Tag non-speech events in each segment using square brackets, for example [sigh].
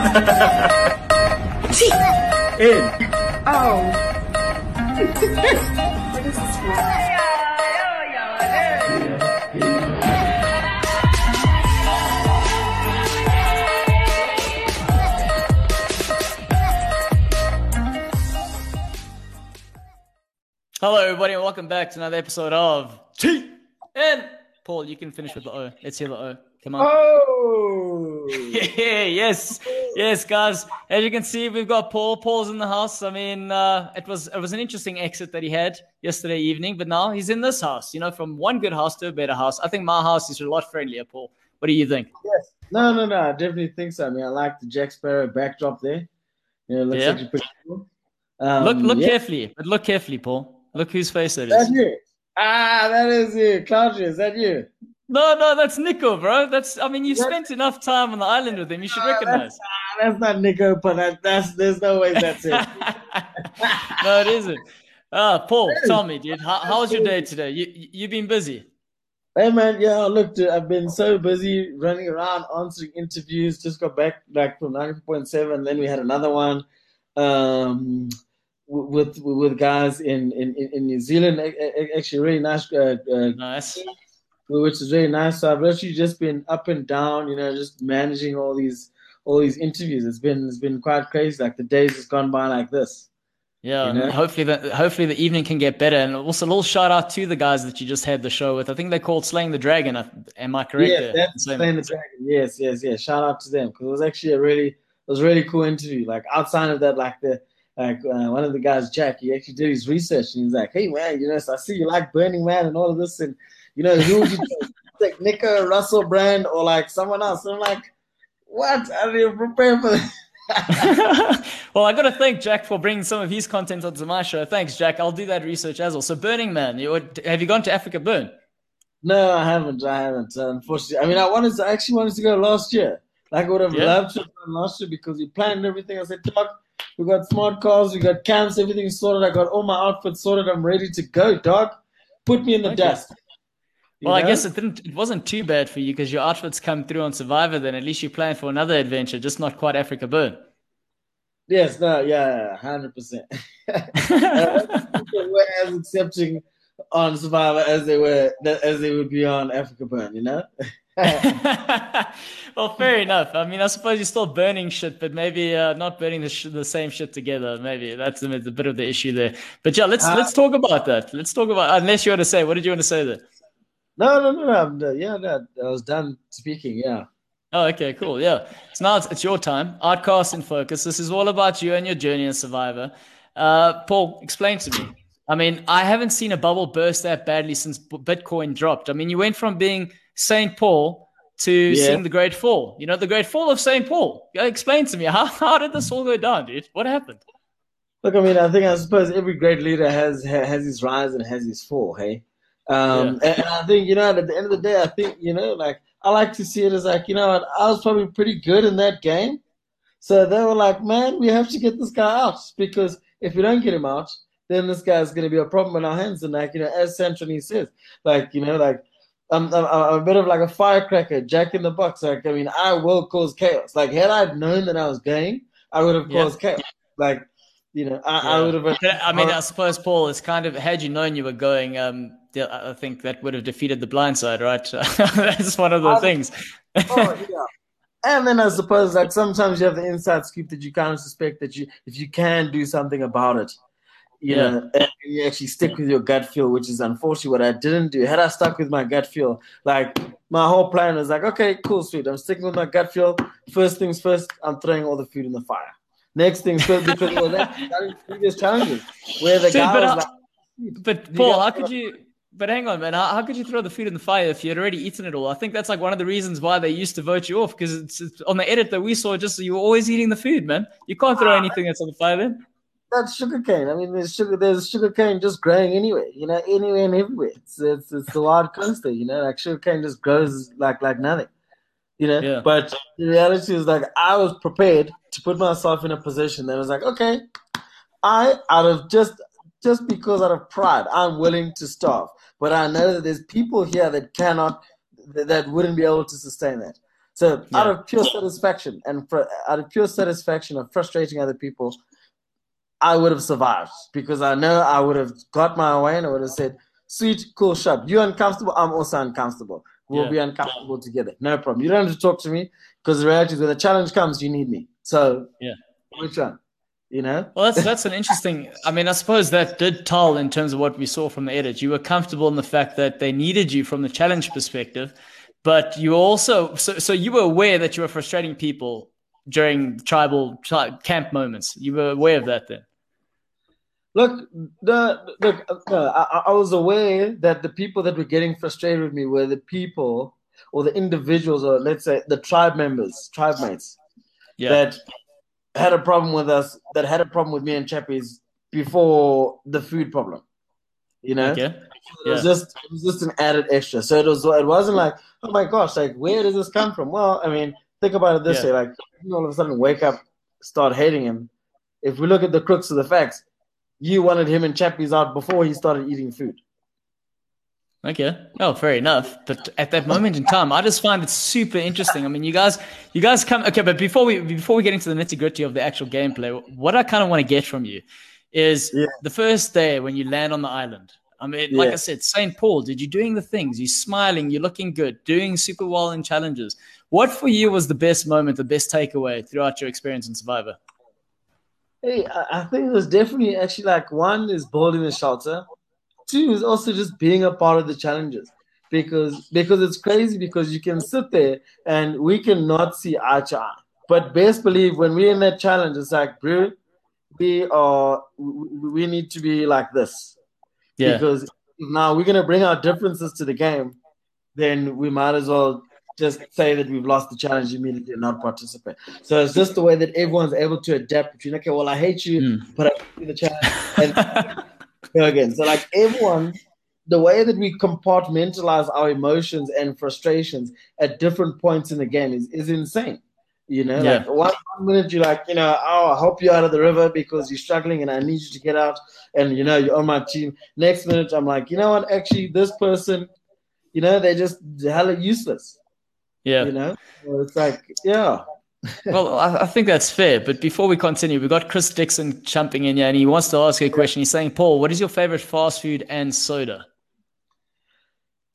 In. Oh. what is this for? Hello, everybody, and welcome back to another episode of T. And Paul, you can finish with the O. Let's hear the O. Come on. Oh. [laughs] Yeah, yes, yes, guys. As you can see, we've got Paul. Paul's in the house. I mean, uh, it was it was an interesting exit that he had yesterday evening, but now he's in this house. You know, from one good house to a better house. I think my house is a lot friendlier. Paul, what do you think? Yes. No, no, no. I definitely think so. I mean, I like the Jack Sparrow backdrop there. You know, it looks Yeah. actually pretty cool. Um, look, look yeah. carefully, but look carefully, Paul. Look whose face it That's you. Ah, that is you. Claudia, is that you? No, no, that's Nico, bro. That's. I mean, you spent enough time on the island with him. You should recognize. That's, ah, that's not Nico, but that, that's there's no way that's it. [laughs] no, it isn't. Uh, Paul, tell me, dude, how, how was your day today? You you you been busy? Hey man, yeah, look, dude, I've been so busy running around answering interviews. Just got back like from 90.7, then we had another one um, with with guys in in, in New Zealand. Actually, really nice, uh, uh, Nice. Which is really nice. So I've actually just been up and down, you know, just managing all these all these interviews. It's been it's been quite crazy. Like the days has gone by like this. Yeah, You know? hopefully the hopefully the evening can get better. And also a little shout out to the guys that you just had the show with. I think they called Slaying the Dragon. Am I correct? Yeah, that's Slaying the Dragon. Yes, yes, yes. Shout out to them because it was actually a really, it was a really cool interview. Like outside of that, like the, like uh, one of the guys, Jack, he actually did his research and he's like, "Hey man, you know, so I see you like Burning Man and all of this, and you know, who would you take? like Nico, Russell Brand, or like someone else?" And I'm like, "What? I didn't prepare for this." [laughs] well, I got to thank Jack for bringing some of his content onto my show. Thanks, Jack. I'll do that research as well. So, Burning Man, you, have you gone to AfrikaBurn? No, I haven't. I haven't. Unfortunately, I mean, I wanted to I actually wanted to go last year. Like, I would have Yeah. loved to have gone last year because we planned everything. I said, "Doc, we got smart cars, we got camps, everything sorted. I got all my outfits sorted. I'm ready to go, dog. Put me in the Okay. dust." Well, I guess it didn't. It wasn't too bad for you because your outfits come through on Survivor. Then at least you planned for another adventure, just not quite AfrikaBurn. Yes, no, yeah, hundred percent. People [laughs] [laughs] were as accepting on Survivor as they were as they would be on AfrikaBurn. You know. [laughs] well, fair enough. I mean, I suppose you're still burning shit, but maybe uh, not burning the, sh- the same shit together. Maybe that's a, a bit of the issue there. But yeah, let's Uh, let's talk about that. Let's talk about. Unless you want to say, what did you want to say there? No, no, no, no. I'm done. Yeah, no, I was done speaking. Yeah. Oh, okay, cool. Yeah. So now it's, it's your time. Outcast in focus. This is all about you and your journey as Survivor. Uh, Paul, explain to me. I mean, I haven't seen a bubble burst that badly since Bitcoin dropped. I mean, you went from being St. Paul to Yeah. seeing the Great Fall. You know, the Great Fall of St. Paul. Explain to me. How, how did this all go down, dude? What happened? Look, I mean, I think I suppose every great leader has has his rise and has his fall. Hey, um, and, and I think you know at the end of the day, I think you know, like I like to see it as like you know, what, I was probably pretty good in that game, so they were like, man, we have to get this guy out because if we don't get him out, then this guy's going to be a problem in our hands. And like you know, as Santoni says, like you know, like. I'm, I'm, I'm a bit of like a firecracker, jack in the box. Like, I mean, I will cause chaos. Like, had I known that I was going, I would have Yeah. caused chaos. Like, you know, I, I would have. I mean, [laughs] I suppose, Paul, it's kind of, had you known you were going, um, I think that would have defeated the blind side, right? [laughs] That's one of the I- things. [laughs] oh, yeah. And then I suppose like sometimes you have the inside scoop that you kind of suspect that you if you can do something about it, you Yeah. know, and you actually stick with your gut feel, which is unfortunately what I didn't do. Had I stuck with my gut feel, like my whole plan was like, okay, cool, sweet. I'm sticking with my gut feel. First things first, I'm throwing all the food in the fire. Next things first, because well, that's [laughs] previous challenges where the Dude, guy was how- like, But Paul, how could you? But hang on, man. How, how could you throw the food in the fire if you had already eaten it all? I think that's like one of the reasons why they used to vote you off because it's, it's on the edit that we saw. Just you were always eating the food, man. You can't throw anything that's on the fire then. that's sugarcane. I mean, there's sugar. There's sugarcane just growing anywhere. You know, anywhere and everywhere. It's it's, it's the wild coast there. You know, like sugarcane just grows like like nothing. You know, Yeah. but the reality is like I was prepared to put myself in a position that was like, okay, I out of just just because out of pride, I'm willing to starve. But I know that there's people here that cannot that, wouldn't be able to sustain that. So Yeah. out of pure satisfaction and fr- out of pure satisfaction of frustrating other people, I would have survived because I know I would have got my way and I would have said, "Sweet, cool, sharp. You uncomfortable? I'm also uncomfortable. We'll Yeah. be uncomfortable together. No problem. You don't have to talk to me because the reality is when the challenge comes, you need me. So Yeah. which one? You know? Well, that's that's an interesting. I mean, I suppose that did tell in terms of what we saw from the edit. You were comfortable in the fact that they needed you from the challenge perspective, but you also so so you were aware that you were frustrating people during tribal tri- camp moments. You were aware of that then. Look, the look. Uh, I, I was aware that the people that were getting frustrated with me were the people or the individuals, or let's say the tribe members, tribe mates Yeah. that had a problem with us, that had a problem with me and Chappies before the food problem. You know, okay. it was just it was just an added extra. So it was it wasn't like, oh my gosh, like where does this come from? Well, I mean, think about it this Yeah. way: like you all of a sudden wake up, start hating him. If we look at the crux of the facts, you wanted him and Chappies out before he started eating food. Okay. Oh, fair enough. But at that moment in time, I just find it super interesting. I mean, you guys, you guys come. Okay, but before we before we get into the nitty gritty of the actual gameplay, what I kind of want to get from you is Yeah. the first day when you land on the island. I mean, like Yeah. I said, St. Paul, did you doing the things? You're smiling, you're looking good, doing super well in challenges. What for you was the best moment, the best takeaway throughout your experience in Survivor? Hey, I I think it was definitely actually like one is building the shelter, two is also just being a part of the challenges because because it's crazy because you can sit there and we cannot see eye to eye. But best believe when we're in that challenge, it's like, bro, we are we, need to be like this Yeah. because now we're gonna bring our differences to the game, then we might as well just say that we've lost the challenge immediately and not participate. So it's just the way that everyone's able to adapt between okay, well I hate you, Mm. but I the challenge and [laughs] go again. So like everyone, the way that we compartmentalize our emotions and frustrations at different points in the game is, is insane. You know, Yeah. like one, one minute you're like, you know, oh, I help you out of the river because you're struggling and I need you to get out, and you know you're on my team. Next minute I'm like, you know what? Actually, this person, you know, they're just hella useless. yeah. You know, so it's like, yeah. Well, I, I think that's fair. But before we continue, we've got Chris Dixon jumping in here and he wants to ask you a question. He's saying, Paul, what is your favorite fast food and soda?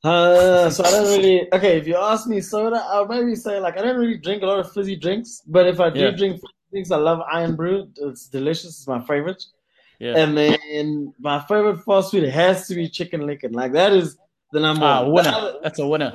Uh, so I don't really. Okay, if you ask me soda, I'll maybe say like I don't really drink a lot of fizzy drinks, but if I do Yeah. drink fizzy drinks, I love Iron Brew. It's delicious. It's my favorite. Yeah. And then my favorite fast food has to be chicken licken. Like that is the number Ah, one. winner. That's a winner.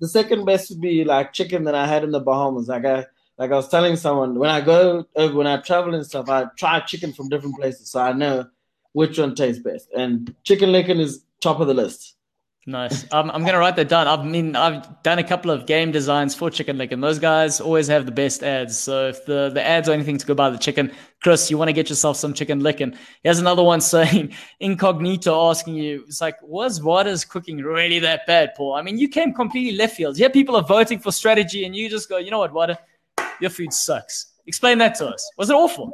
the second best would be like chicken that I had in the Bahamas. Like I like I was telling someone when I go uh, when I travel and stuff, I try chicken from different places so I know which one tastes best. And chicken licken is top of the list. Nice. Um, I'm going to write that down. I mean, I've done a couple of game designs for Chicken Lick, and those guys always have the best ads. So if the, the ads are anything to go by the chicken, Chris, you want to get yourself some Chicken Lick. And here's another one [laughs] saying, incognito asking you, it's like, was Warda's cooking really that bad, Paul? I mean, you came completely left field. Yeah, people are voting for strategy, and you just go, you know what, Warda? Your food sucks. Explain that to us. Was it awful?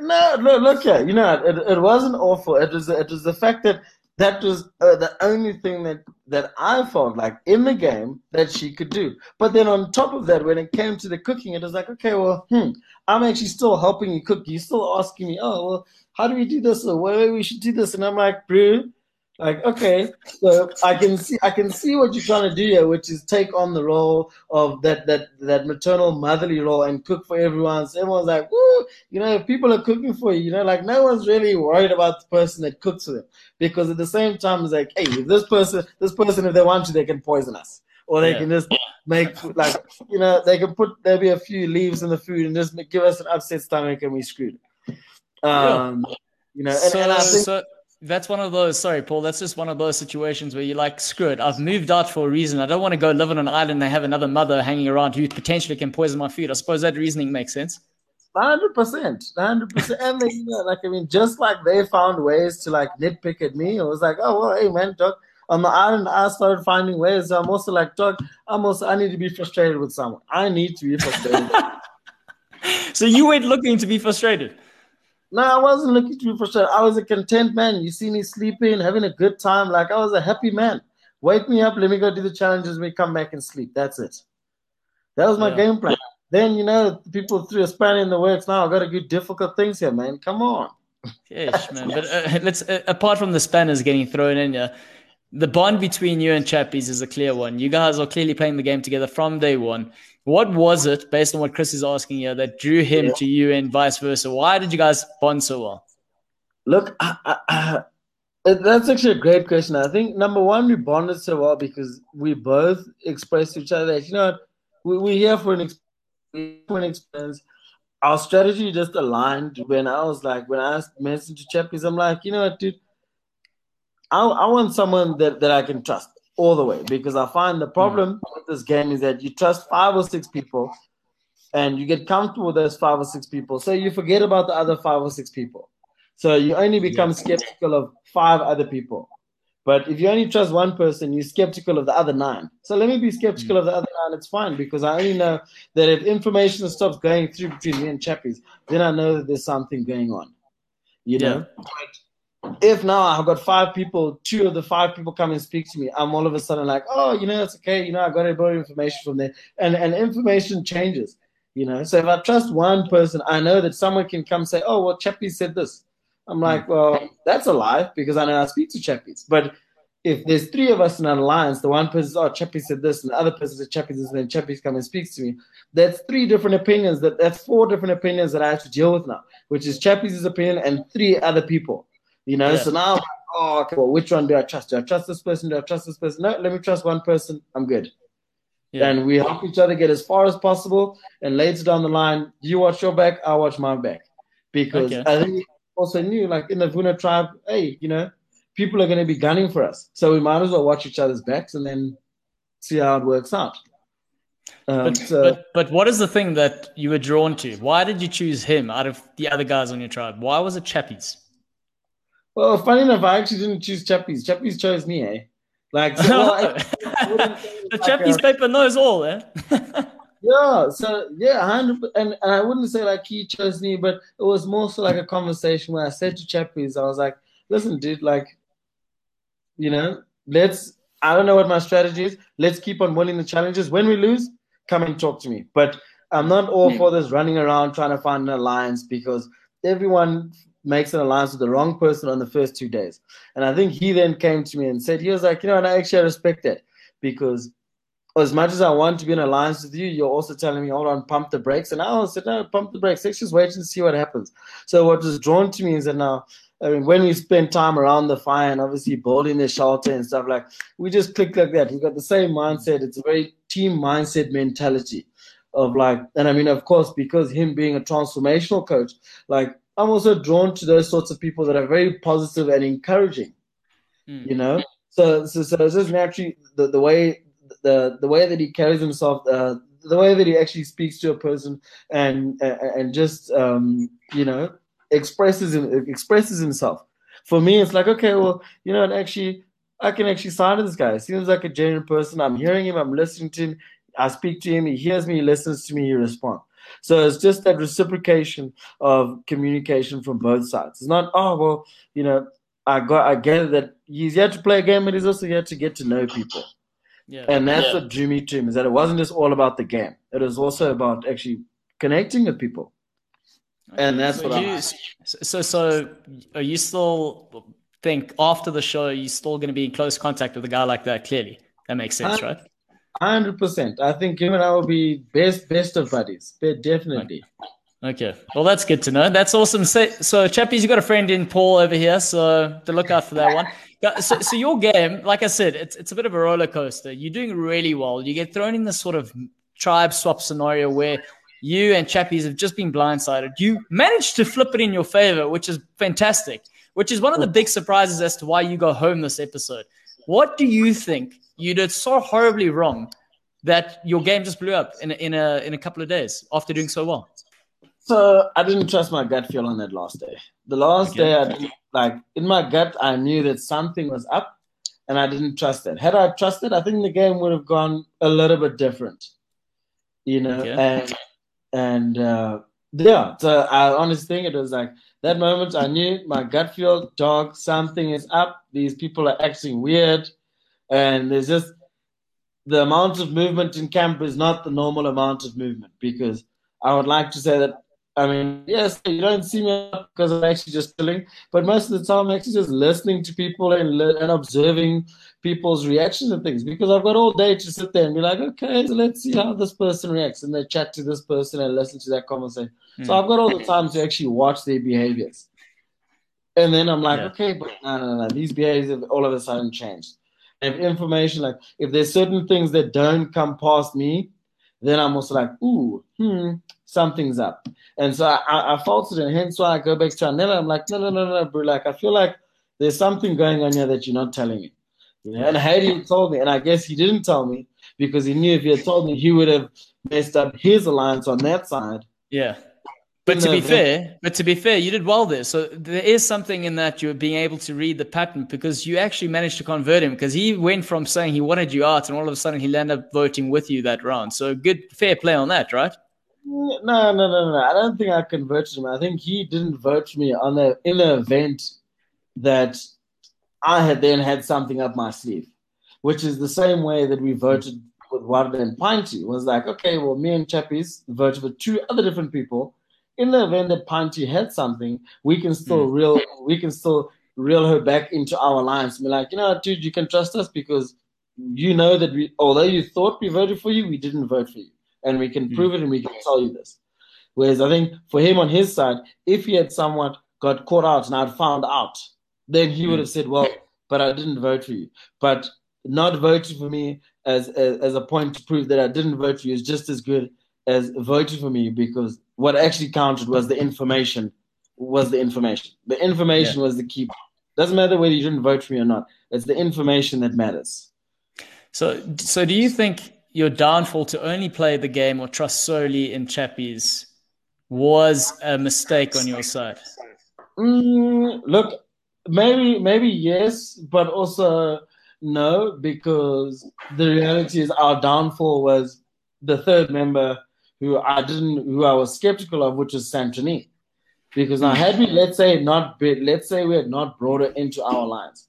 No, look, look here. You know, it, it wasn't awful. It was it was the fact that that was uh, the only thing that that I felt like in the game that she could do. But then on top of that, when it came to the cooking, it was like, okay, well, hmm, I'm actually still helping you cook. You're still asking me, oh, well, how do we do this? Or where we should do this? And I'm like, bro, like, okay, so I can see I can see what you're trying to do here, which is take on the role of that that that maternal motherly role and cook for everyone. So everyone's like, woo, you know, if people are cooking for you, you know, like no one's really worried about the person that cooks for them. Because at the same time it's like, hey, if this person this person if they want to they can poison us. Or they Yeah. can just make like you know, they can put there be a few leaves in the food and just give us an upset stomach and we screwed. Um you know, and, so, and I think so that's one of those. Sorry, Paul. That's just one of those situations where you're like, screw it. I've moved out for a reason. I don't want to go live on an island and have another mother hanging around who potentially can poison my food. I suppose that reasoning makes sense. Hundred percent, hundred percent, and they, you know, like I mean, just like they found ways to like nitpick at me, it was like, oh well, hey man, dog. On the island, I started finding ways. I'm also like, dog. I'm also, I need to be frustrated with someone. I need to be frustrated. [laughs] So you went looking to be frustrated. No, I wasn't looking to be frustrated. I was a content man. You see me sleeping, having a good time. Like I was a happy man. Wake me up. Let me go do the challenges. We come back and sleep. That's it. That was my Yeah. game plan. Then you know people threw a spanner in the works. Now I've got to do difficult things here, man. Come on. Yes, man. But uh, let's uh, apart from the spanners getting thrown in here, the bond between you and Chappies is a clear one. You guys are clearly playing the game together from day one. What was it, based on what Chris is asking here, that drew him Yeah. to you and vice versa? Why did you guys bond so well? Look, I, I, I, that's actually a great question. I think number one, we bonded so well because we both expressed to each other that you know we, we're here for an, ex- for an experience. Our strategy just aligned when I was like, when I asked mentioned to Chappies, I'm like, you know what, dude, I, I want someone that, that I can trust all the way because I find the hmm. problem with this game is that you trust five or six people and you get comfortable with those five or six people. So you forget about the other five or six people. So you only become skeptical of five other people. But if you only trust one person, you're skeptical of the other nine. So let me be skeptical hmm. of the other nine. It's fine because I only know that if information stops going through between me and Chappies, then I know that there's something going on. You know? If now I've got five people, two of the five people come and speak to me, I'm all of a sudden like, oh, you know, it's okay. You know, I got a bit of information from there. And, and information changes, you know? So if I trust one person, I know that someone can come say, oh, well, Chappies said this. I'm hmm. like, well, that's a lie because I know I speak to Chappies. But if there's three of us in an alliance, the one person says, oh, Chappies said this, and the other person said Chappies this, and then Chappies come and speaks to me. That's three different opinions. That that's four different opinions that I have to deal with now, which is Chappies' opinion and three other people. You know, Yeah. so now I'm like, oh, okay, well, which one do I trust? Do I trust this person? Do I trust this person? No, let me trust one person. I'm good. Yeah. And we help each other get as far as possible. And later down the line, you watch your back, I watch my back. Because Okay. I think also knew, like in the Vuna tribe, hey, you know, people are going to be gunning for us. So we might as well watch each other's backs and then see how it works out. Um, But, so, but but what is the thing that you were drawn to? Why did you choose him out of the other guys on your tribe? Why was it Chappies? Well, funny enough, I actually didn't choose Chappies. Chappies chose me, eh? Like, so, well, I- I [laughs] wouldn't say it the like Chappies a- paper knows all, eh? [laughs] Yeah, so yeah, hundred and, and I wouldn't say like he chose me, but it was more so like a conversation where I said to Chappies, I was like, listen, dude, like, you know, let's I don't know what my strategy is. Let's keep on winning the challenges. When we lose, come and talk to me. But I'm not all for this running around trying to find an alliance because everyone makes an alliance with the wrong person on the first two days. And I think he then came to me and said, he was like, you know, and I actually respect that because as much as I want to be in alliance with you, you're also telling me, hold on, pump the brakes. And I said, no, pump the brakes. Let's just wait and see what happens. So what was drawn to me is that now, I mean, when we spend time around the fire and obviously building the shelter and stuff like, we just click like that. We've got the same mindset. It's a very team mindset mentality of like, and I mean, of course, because him being a transformational coach, like I'm also drawn to those sorts of people that are very positive and encouraging Mm. you know. So, so, so it's just naturally the, the way the the way that he carries himself, uh, the way that he actually speaks to a person, and and, and just um, you know expresses him, expresses himself. For me, it's like okay, well, you know, and actually, I can actually sign to this guy. Seems like a genuine person. I'm hearing him. I'm listening to him. I speak to him. He hears me. He listens to me. He responds. So it's just that reciprocation of communication from both sides. It's not, oh well, you know, I got I get that he's here to play a game, but he's also here to get to know people. Yeah. And that's what drew me to him is that it wasn't just all about the game. It was also about actually connecting with people. And that's so what you, I so so are you still think after the show you're still going to be in close contact with a guy like that? Clearly, that makes sense, Uh, right? Hundred percent. I think him and I will be best best of buddies. But definitely. Okay, well that's good to know. That's awesome. So, so Chappies, you got a friend in Paul over here, so to look out for that one. So, so your game, like I said, it's it's a bit of a roller coaster. You're doing really well. You get thrown in this sort of tribe swap scenario where you and Chappies have just been blindsided. You managed to flip it in your favor, which is fantastic. Which is one of the big surprises as to why you go home this episode. What do you think you did so horribly wrong that your game just blew up in a, in a in a couple of days after doing so well? So I didn't trust my gut feel on that last day. The last Okay. day, I didn't, like in my gut, I knew that something was up, and I didn't trust it. Had I trusted, I think the game would have gone a little bit different, you know. Okay. And and uh, yeah, so I honestly think it was like that moment. I knew my gut feel, dog, something is up. These people are acting weird, and there's just the amount of movement in camp is not the normal amount of movement because I would like to say that I mean, yes, you don't see me because I'm actually just chilling, but most of the time I'm actually just listening to people and and observing people's reactions and things because I've got all day to sit there and be like, okay, so let's see how this person reacts, and they chat to this person and listen to that conversation. Mm. So hmm. I've got all the time to actually watch their behaviors, and then I'm like, yeah. okay, but no, no, no, these behaviors have all of a sudden changed. If information like if there's certain things that don't come past me, then I'm also like, ooh, hmm, something's up. And so I, I faltered, and hence why I go back to Anela. I'm like, no, no, no, no, bro. Like, I feel like there's something going on here that you're not telling me. Know? And Hadi told me, and I guess he didn't tell me because he knew if he had told me, he would have messed up his alliance on that side. Yeah. But to be fair, but to be fair, you did well there. So there is something in that you're being able to read the pattern because you actually managed to convert him because he went from saying he wanted you out and all of a sudden he ended up voting with you that round. So good, fair play on that, right? Mm, no, no, no, no. I don't think I converted him. I think he didn't vote for me on the in the event that I had then had something up my sleeve, which is the same way that we voted with Warda and Pinty. It was like, okay, well, me and Chappies voted for two other different people. In the event that Pinty had something, we can still mm. reel we can still reel her back into our alliance. Be like, you know, dude, you can trust us because you know that we, although you thought we voted for you, we didn't vote for you and we can hmm. prove it and we can tell you this. Whereas I think for him on his side, if he had somewhat got caught out and I'd found out, then he would hmm. have said, "Well, but I didn't vote for you." But not voting for me as, as as a point to prove that I didn't vote for you is just as good as voted for me because what actually counted was the information. Was the information? The information yeah. was the key. Doesn't matter whether you didn't vote for me or not. It's the information that matters. So, so do you think your downfall to only play the game or trust solely in Chappies was a mistake on your side? Mm, look, maybe maybe yes, but also no, because the reality is our downfall was the third member who I didn't, who I was skeptical of, which was Santini. Because now, had we, let's say, not been, let's say we had not brought her into our lines,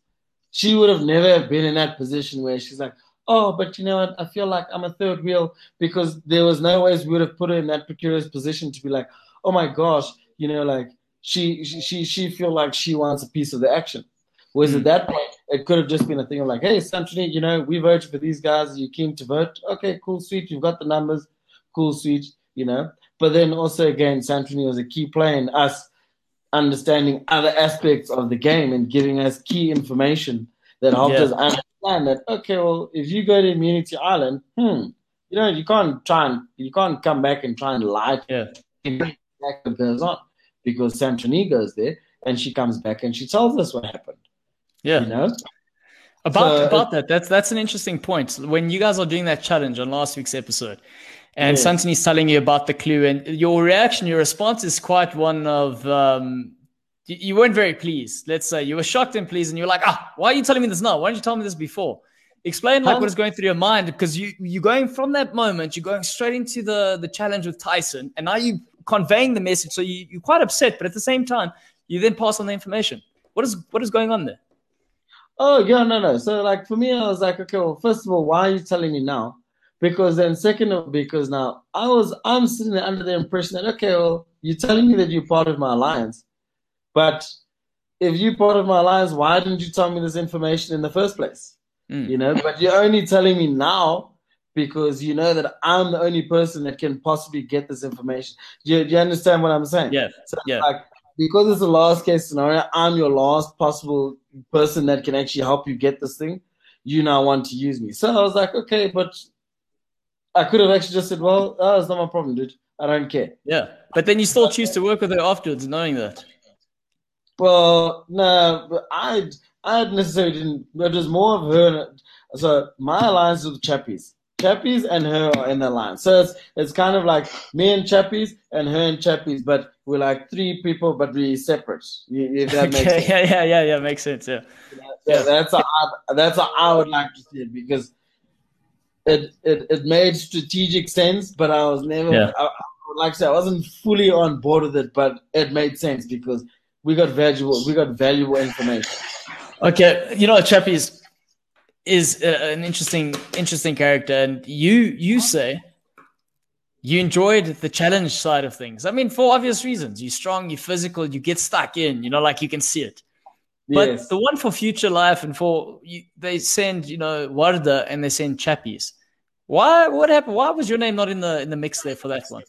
she would have never been in that position where she's like, oh, but you know what? I feel like I'm a third wheel because there was no ways we would have put her in that precarious position to be like, oh my gosh, you know, like she she she feel like she wants a piece of the action. Whereas mm. at that point, it could have just been a thing of like, hey, Santini, you know, we voted for these guys. Are you keen to vote? Okay, cool, sweet. You've got the numbers. Cool, sweet. You know. But then also again, Santini was a key player in us understanding other aspects of the game and giving us key information that helped yeah. us understand that okay, well, if you go to Immunity Island, hmm, you know, you can't try and you can't come back and try and lie. Yeah. What goes on because Santini goes there and she comes back and she tells us what happened. Yeah. You know. About so, about that, that's that's an interesting point. When you guys are doing that challenge on last week's episode, and yeah. Santini's telling you about the clue, and your reaction, your response is quite one of um, you weren't very pleased. Let's say you were shocked and pleased, and you're like, ah, why are you telling me this now? Why didn't you tell me this before? Explain like what is going through your mind because you you're going from that moment, you're going straight into the the challenge with Tyson, and now you conveying the message. So you, you're quite upset, but at the same time, you then pass on the information. What is what is going on there? Oh yeah, no, no. So like for me, I was like, okay, well, first of all, why are you telling me now? Because then, second of because now I was I'm sitting there under the impression that okay, well, you're telling me that you're part of my alliance but if you're part of my alliance, why didn't you tell me this information in the first place? Mm. You know, but you're only telling me now because you know that I'm the only person that can possibly get this information. Do you, do you understand what I'm saying? Yeah. So yeah. Like, because it's a last case scenario, I'm your last possible person that can actually help you get this thing. You now want to use me. So I was like, okay, but I could have actually just said, well, oh, it's not my problem, dude. I don't care. Yeah. But then you still choose to work with her afterwards, knowing that. Well, no, but I I necessarily didn't. It was more of her. So my alliance with Chappies. Chappies and her are in the line. So it's it's kind of like me and Chappies and her and Chappies, but we're like three people, but we're separate. If that makes [laughs] sense. Yeah, yeah, yeah, yeah, makes sense. Yeah, yeah, that's how I, that's how I would like to see it because it it, it made strategic sense, but I was never. Yeah. I, like I said, I wasn't fully on board with it, but it made sense because we got valuable we got valuable information. Okay, you know, chappies, is uh, an interesting interesting character, and you you say you enjoyed the challenge side of things. I mean, for obvious reasons. You're strong, you're physical, you get stuck in. You know, like you can see it. But Yes. the one for future life and for you, they send you know Warda and they send Chappies. Why? What happened? Why was your name not in the in the mix there for that one?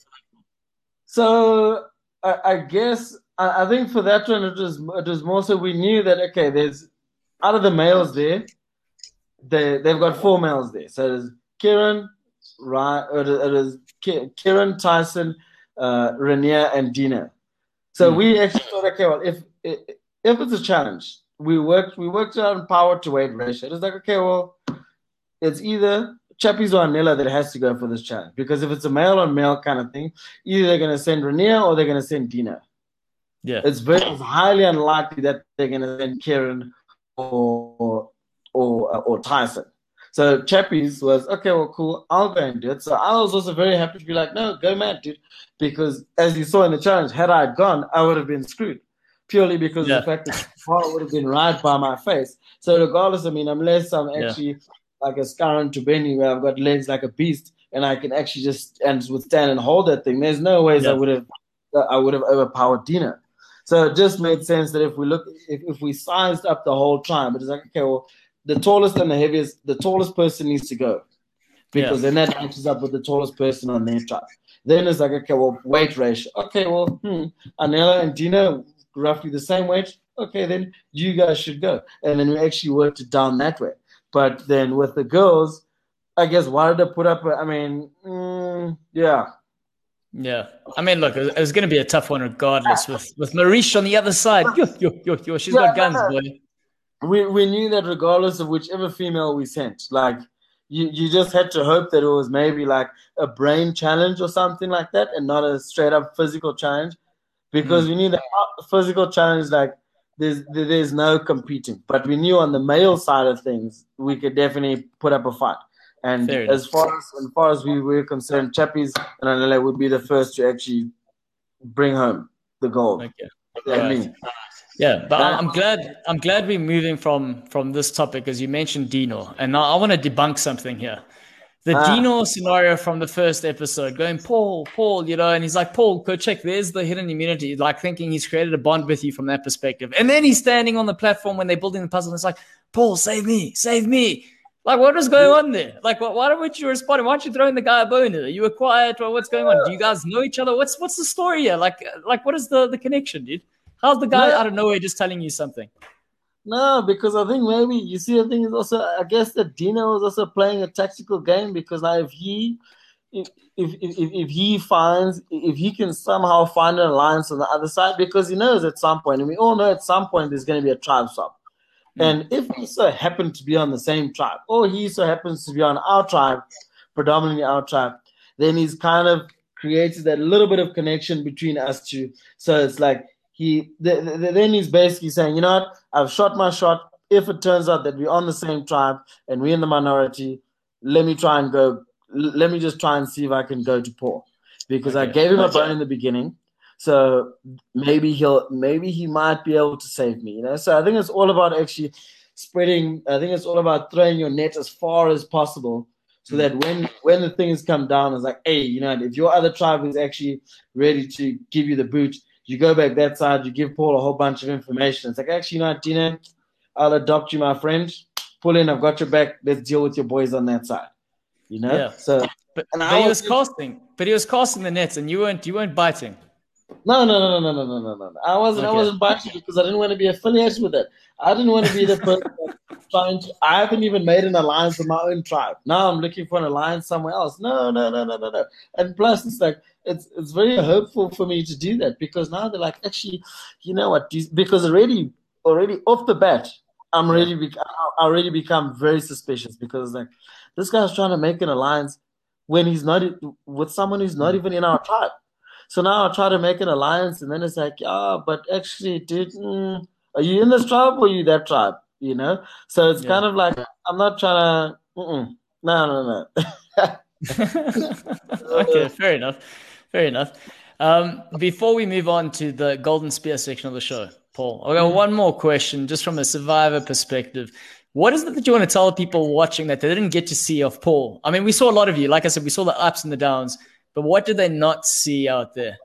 So I, I guess I, I think for that one it was it was more so we knew that okay, there's out of the males there, they they've got four males there. So there's Kieran, right? it is- Kieran, Tyson, uh, Rainier, and Dino. So Hmm. we actually thought, okay, well, if if if it's a challenge, we worked we worked out on power to weight ratio. It's like okay, well, it's either Chappies or Anela that has to go for this challenge because if it's a male on male kind of thing, either they're going to send Rainier or they're going to send Dino. Yeah, It's very it's highly unlikely that they're going to send Kieran or or or Tyson. So Chappies was okay. Well, cool. I'll go and do it. So I was also very happy to be like, no, go mad, dude, because as you saw in the challenge, had I gone, I would have been screwed purely because Yeah. of the fact that the bar would have been right by my face. So regardless, I mean, unless I'm Yeah. actually like a Scaran to Benny where I've got legs like a beast and I can actually just and withstand and hold that thing, there's no ways Yeah. I would have I would have overpowered Dino. So it just made sense that if we look if, if we sized up the whole tribe, it was like, okay, well, the tallest and the heaviest, the tallest person needs to go. Because then that matches up with the tallest person on their tribe. Then it's like, okay, well, weight ratio. Okay, well, hmm, Anela and Dino roughly the same weight. Okay, then you guys should go. And then we actually worked it down that way. But then with the girls, I guess why did they put up? A, I mean, mm, yeah, yeah. I mean, look, it was going to be a tough one regardless. With with Marish on the other side, yo, yo, yo, yo, she's got guns, boy. we we knew that regardless of whichever female we sent, like you, you just had to hope that it was maybe like a brain challenge or something like that, and not a straight up physical challenge, because we knew uh, physical challenge like there's there's no competing, but we knew on the male side of things we could definitely put up a fight. And Fair as far as as far as we were concerned, Chappies and Anela would be the first to actually bring home the gold. Okay. Right. Yeah, but. I'm glad I'm glad we're moving from from this topic as you mentioned Dino, and now I want to debunk something here. The Ah. Dino scenario from the first episode, going Paul, Paul, you know, and he's like, Paul, go check. There's the hidden immunity, like thinking he's created a bond with you from that perspective, and then he's standing on the platform when they're building the puzzle, and it's like, Paul, save me, save me. Like, what is going on there? Like, why, why don't you respond? Why aren't you throwing the guy a bone? Are you were quiet? Or what's going on? Do you guys know each other? What's what's the story here? Like, like what is the the connection, dude? How's the guy No. out of nowhere just telling you something? No, because I think maybe you see the thing is also I guess that Dino was also playing a tactical game because now if he if if, if, if he finds if he can somehow find an alliance on the other side because he knows at some point and we all know at some point there's going to be a tribe swap. Hmm. And if he so happen to be on the same tribe, or he so happens to be on our tribe, predominantly our tribe, then he's kind of created that little bit of connection between us two. So it's like he th- th- then he's basically saying, you know what, I've shot my shot. If it turns out that we're on the same tribe and we're in the minority, let me try and go. Let me just try and see if I can go to Paul because I gave him a bone in the beginning. So maybe he'll maybe he might be able to save me. You know. So I think it's all about actually spreading. I think it's all about throwing your net as far as possible. So mm-hmm. that when when the things come down, it's like, hey, you know, if your other tribe is actually ready to give you the boot, you go back that side, you give Paul a whole bunch of information. It's like, actually, you know, Dino, I'll adopt you, my friend. Pull in, I've got your back. Let's deal with your boys on that side. You know? Yeah. So But, but I he was was casting, but he was casting the nets, and you weren't you weren't biting. no, no, no, no, no, no, no, no, no. I wasn't I wasn't biting because I didn't want to be affiliated with it. I didn't want to be the [laughs] person that's trying to I haven't even made an alliance with my own tribe. Now I'm looking for an alliance somewhere else. No, no, no, no, no, no. And plus it's like it's it's very hopeful for me to do that because now they're like, actually, you know what? Because already already off the bat, I'm already bec- I already become very suspicious because like this guy's trying to make an alliance when he's not with someone who's not even in our tribe. So now I try to make an alliance, and then it's like, ah, but actually, dude, mm, are you in this tribe or are you that tribe? You know. So it's Yeah. kind of like I'm not trying to. Mm-mm. No, no, no. [laughs] [laughs] okay, fair enough. Fair enough. Um, before we move on to the golden spear section of the show, Paul, I've got one more question, just from a survivor perspective. What is it that you want to tell the people watching that they didn't get to see of Paul? I mean, we saw a lot of you. Like I said, we saw the ups and the downs, but what did they not see out there?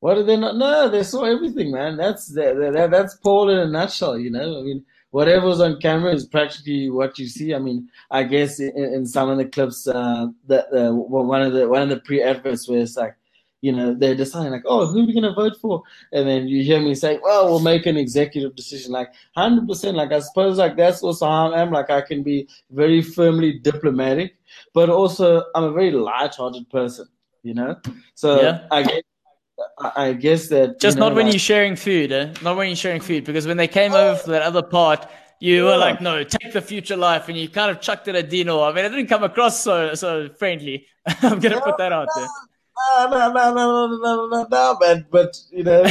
What did they not? No, they saw everything, man. That's that, that, that's Paul in a nutshell. You know, I mean, whatever's on camera is practically what you see. I mean, I guess in, in some of the clips, uh, that uh, one of the one of the pre-adverts where it's like, you know, they're deciding like, oh, who are we gonna vote for? And then you hear me say, well, we'll make an executive decision. Like, hundred percent. Like, I suppose like that's also how I am. Like, I can be very firmly diplomatic, but also I'm a very light-hearted person. You know, so Yeah. I guess I guess that just know, not when like, you're sharing food, eh? not when you're sharing food, because when they came over for that other part, you yeah. were like, "No, take the future life," and you kind of chucked it at Dino. I mean, it didn't come across so so friendly. [laughs] I'm gonna no, put that out no, there. No, no, no, no, no, no, no, man. But you know,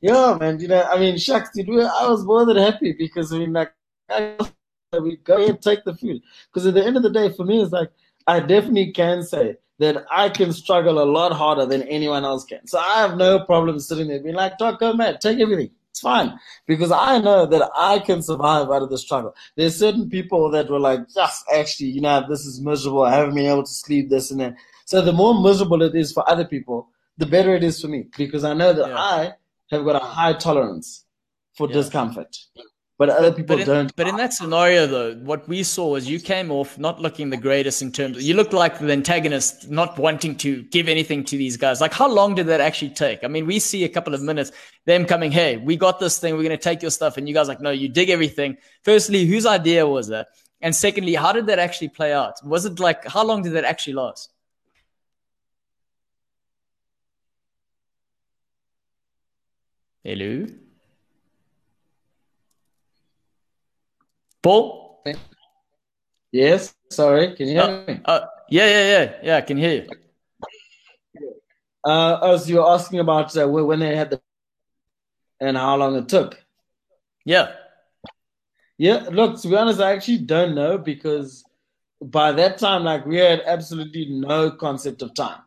yeah, man. You know, I mean, shucks, dude, I was more than happy because I mean, like, I, we go and take the food because at the end of the day, for me, it's like I definitely can say that I can struggle a lot harder than anyone else can. So I have no problem sitting there being like, "Doc, go mad, take everything." It's fine because I know that I can survive out of the struggle. There's certain people that were like, yes, actually, you know, this is miserable. I haven't been able to sleep, this and that. So the more miserable it is for other people, the better it is for me because I know that Yeah. I have got a high tolerance for Yeah. discomfort. But other people But in, don't. but in that scenario, though, what we saw was you came off not looking the greatest in terms. you looked like the antagonist, not wanting to give anything to these guys. Like, how long did that actually take? I mean, we see a couple of minutes, them coming, "Hey, we got this thing. We're going to take your stuff," and you guys like, "No, you dig everything." Firstly, whose idea was that? And secondly, how did that actually play out? Was it like how long did that actually last? Hello, Paul. yes, sorry, can you hear me? Uh, yeah, yeah, yeah, yeah. I can hear you. Uh, oh, so you're asking about uh, when they had the and how long it took. Yeah, Yeah, look, to be honest, I actually don't know because by that time, like we had absolutely no concept of time.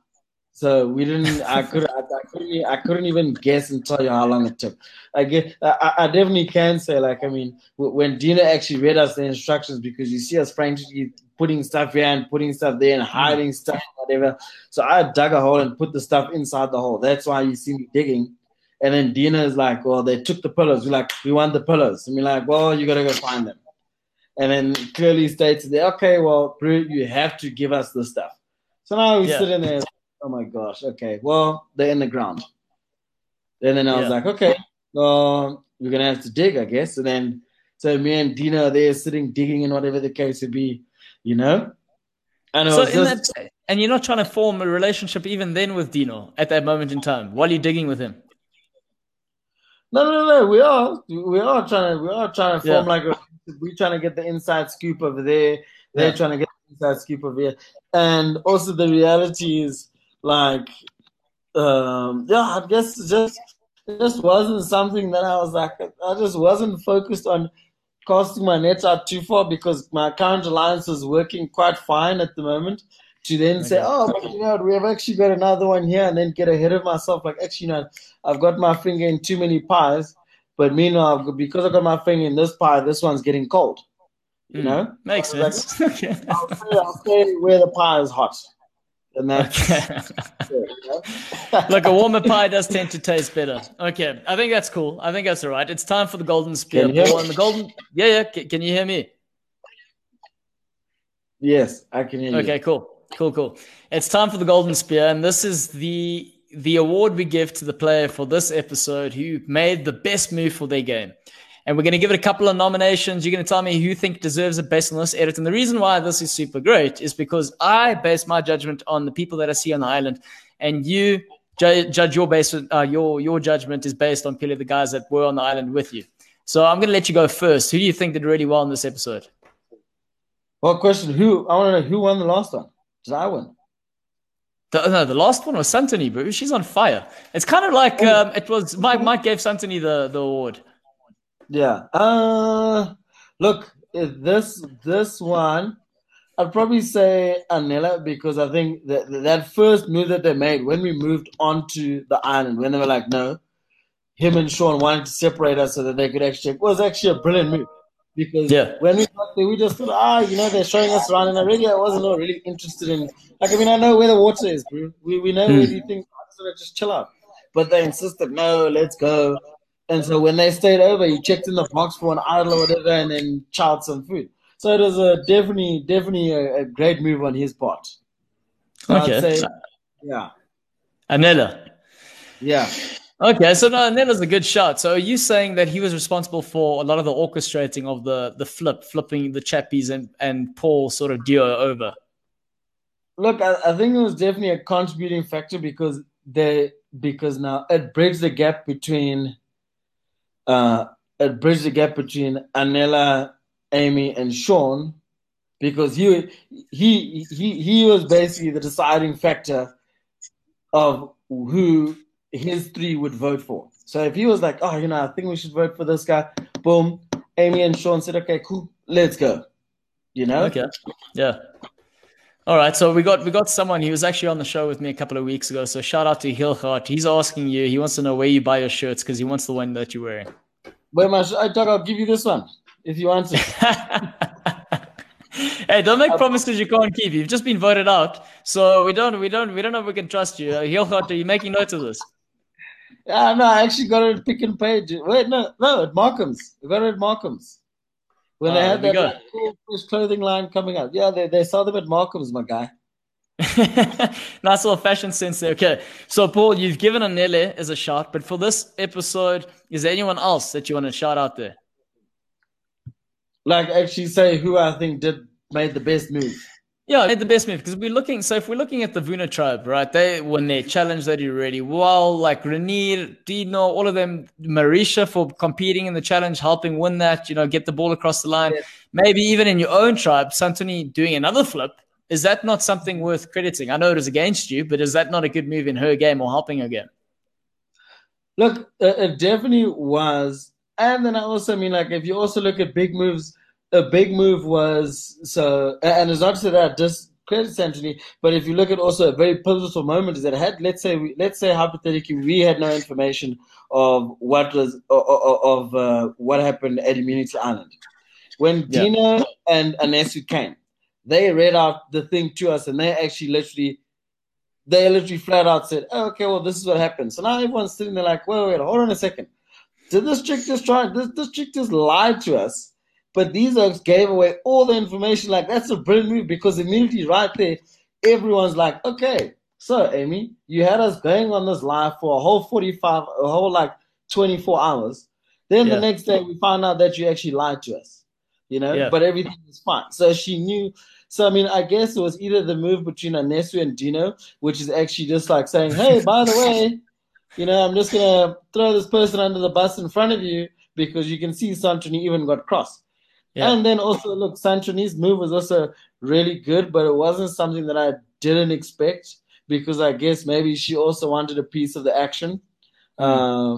So we didn't. I could. I, I couldn't. I couldn't even guess and tell you how long it took. I get. I, I definitely can say, like, I mean, when Dino actually read us the instructions, because you see us frantically putting stuff here and putting stuff there and hiding mm. stuff, whatever. So I dug a hole and put the stuff inside the hole. That's why you see me digging. And then Dino is like, well, they took the pillows. We're like, we want the pillows. And we're like, well, you got to go find them. And then clearly states there, okay, well, Bru, you have to give us the stuff. So now we Yeah. sit in there, oh my gosh, okay, well, they're in the ground. And then I was Yeah. like, okay, well, we're going to have to dig, I guess. And then, so me and Dino are there sitting, digging, and whatever the case would be, you know? And So just, that, and you're not trying to form a relationship even then with Dino at that moment in time while you're digging with him. No, no, no. We are, we are trying to, we are trying to form Yeah. like a, we're trying to get the inside scoop over there. They're Yeah. trying to get the inside scoop over here, and also the reality is like, um, yeah, I guess it just it just wasn't something that I was like, I just wasn't focused on casting my net out too far because my current alliance is working quite fine at the moment. To then say, oh, but you know, we have actually got another one here, and then get ahead of myself. Like, actually, you know, I've got my finger in too many pies, but meanwhile, because I've got- because I got my finger in this pie, this one's getting cold. You Mm. know, Makes was sense. [laughs] okay. I'll stay, I'll stay where the pie is hot, and that's Okay. it, [laughs] know? Look, a warmer pie does tend to taste better. Okay, I think that's cool. I think that's all right. It's time for the golden spear. Can you hear me? and the golden. Yeah, yeah. Can, can you hear me? yes, I can hear you. Okay, cool, cool, cool. It's time for the golden spear, and this is the the award we give to the player for this episode who made the best move for their game. And we're going to give it a couple of nominations. You're going to tell me who you think deserves the best on this edit. And the reason why this is super great is because I base my judgment on the people that I see on the island, and you ju- judge your base. Uh, your your judgment is based on purely the guys that were on the island with you. So I'm going to let you go first. Who do you think did really well in this episode? Well, question: Who? I want to know who won the last one. Did I win? The, no, the last one was Santoni, bro. She's on fire. It's kind of like Oh. um, it was. Mike, Mike gave Santoni the, the award. Yeah. Uh, look, this this one, I'd probably say Anela because I think that that first move that they made when we moved onto the island, when they were like, no, him and Sean wanted to separate us so that they could actually. It was actually a brilliant move because Yeah. when we got there, we just thought, ah, you know, they're showing us around, and already I wasn't really interested in. Like, I mean, I know where the water is, bro. We we know where Hmm. you think, so just chill out. But they insisted, no, let's go. And so when they stayed over, he checked in the box for an idol or whatever, and then chowed some food. So it was a definitely, definitely a, a great move on his part. Okay. Say, uh, yeah, Anela. yeah. Okay, so no, Anela's a good shot. So are you saying that he was responsible for a lot of the orchestrating of the the flip, flipping the chappies and and Paul sort of duo over? Look, I, I think it was definitely a contributing factor because they because now it bridged the gap between uh it bridged the gap between Anela, Amy, and Sean because he he he he was basically the deciding factor of who his three would vote for. So if he was like, oh, you know, I think we should vote for this guy, boom, Amy and Sean said, okay, cool, let's go. You know? Okay. Yeah. All right. So we got we got someone. He was actually on the show with me a couple of weeks ago. So shout out to Hilgard. He's asking you. He wants to know where you buy your shirts because he wants the one that you're wearing. Where my I thought I'll give you this one if you want to. [laughs] hey, don't make promises you can't keep. You've just been voted out, so we don't we don't we don't know if we can trust you. Uh, Hilgard, are you making notes of this? Yeah, no, I actually got it at Pick n Pay. Wait, no, no, at Markham's. I got it at Markham's. When they had that like, cool fresh clothing line coming out. Yeah, they, they sell them at Markham's, my guy. [laughs] nice little fashion sense there. Okay, so Paul, you've given Anela as a shout, but for this episode, is there anyone else that you want to shout out there? Like actually say who I think did made the best move. Yeah, made the best move because we're looking. So if we're looking at the Vuna tribe, right? They when they challenge, they do really well. Like Renier, Dino, all of them. Marisha for competing in the challenge, helping win that. You know, get the ball across the line. Yeah. Maybe even in your own tribe, Santoni doing another flip. Is that not something worth crediting? I know it was against you, but is that not a good move in her game or helping her game? Look, it, it definitely was. And then I also mean, like, if you also look at big moves, a big move was so, and it's not to say that just credit Anthony, but if you look at also a very pivotal moment is that had let's say we, let's say hypothetically we had no information of what was of, of uh, what happened at Immunity Island when Yeah. Dino and Anesu came, they read out the thing to us, and they actually literally they literally flat out said, oh, okay, well, this is what happened. So now everyone's sitting there like, wait, wait, hold on a second. Did this chick just try, this, this chick just lied to us? But these oaks gave away all the information. Like, that's a brilliant move because immediately right there, everyone's like, okay, so Amy, you had us going on this live for a whole 45, a whole like 24 hours. Then Yeah. the next day, we found out that you actually lied to us, you know, Yeah. but everything was fine. So she knew. So, I mean, I guess it was either the move between Anesu and Dino, which is actually just like saying, hey, by the way, [laughs] you know, I'm just going to throw this person under the bus in front of you because you can see Santoni even got cross. Yeah. And then also, look, Santoni's move was also really good, but it wasn't something that I didn't expect because I guess maybe she also wanted a piece of the action. Hmm. Uh,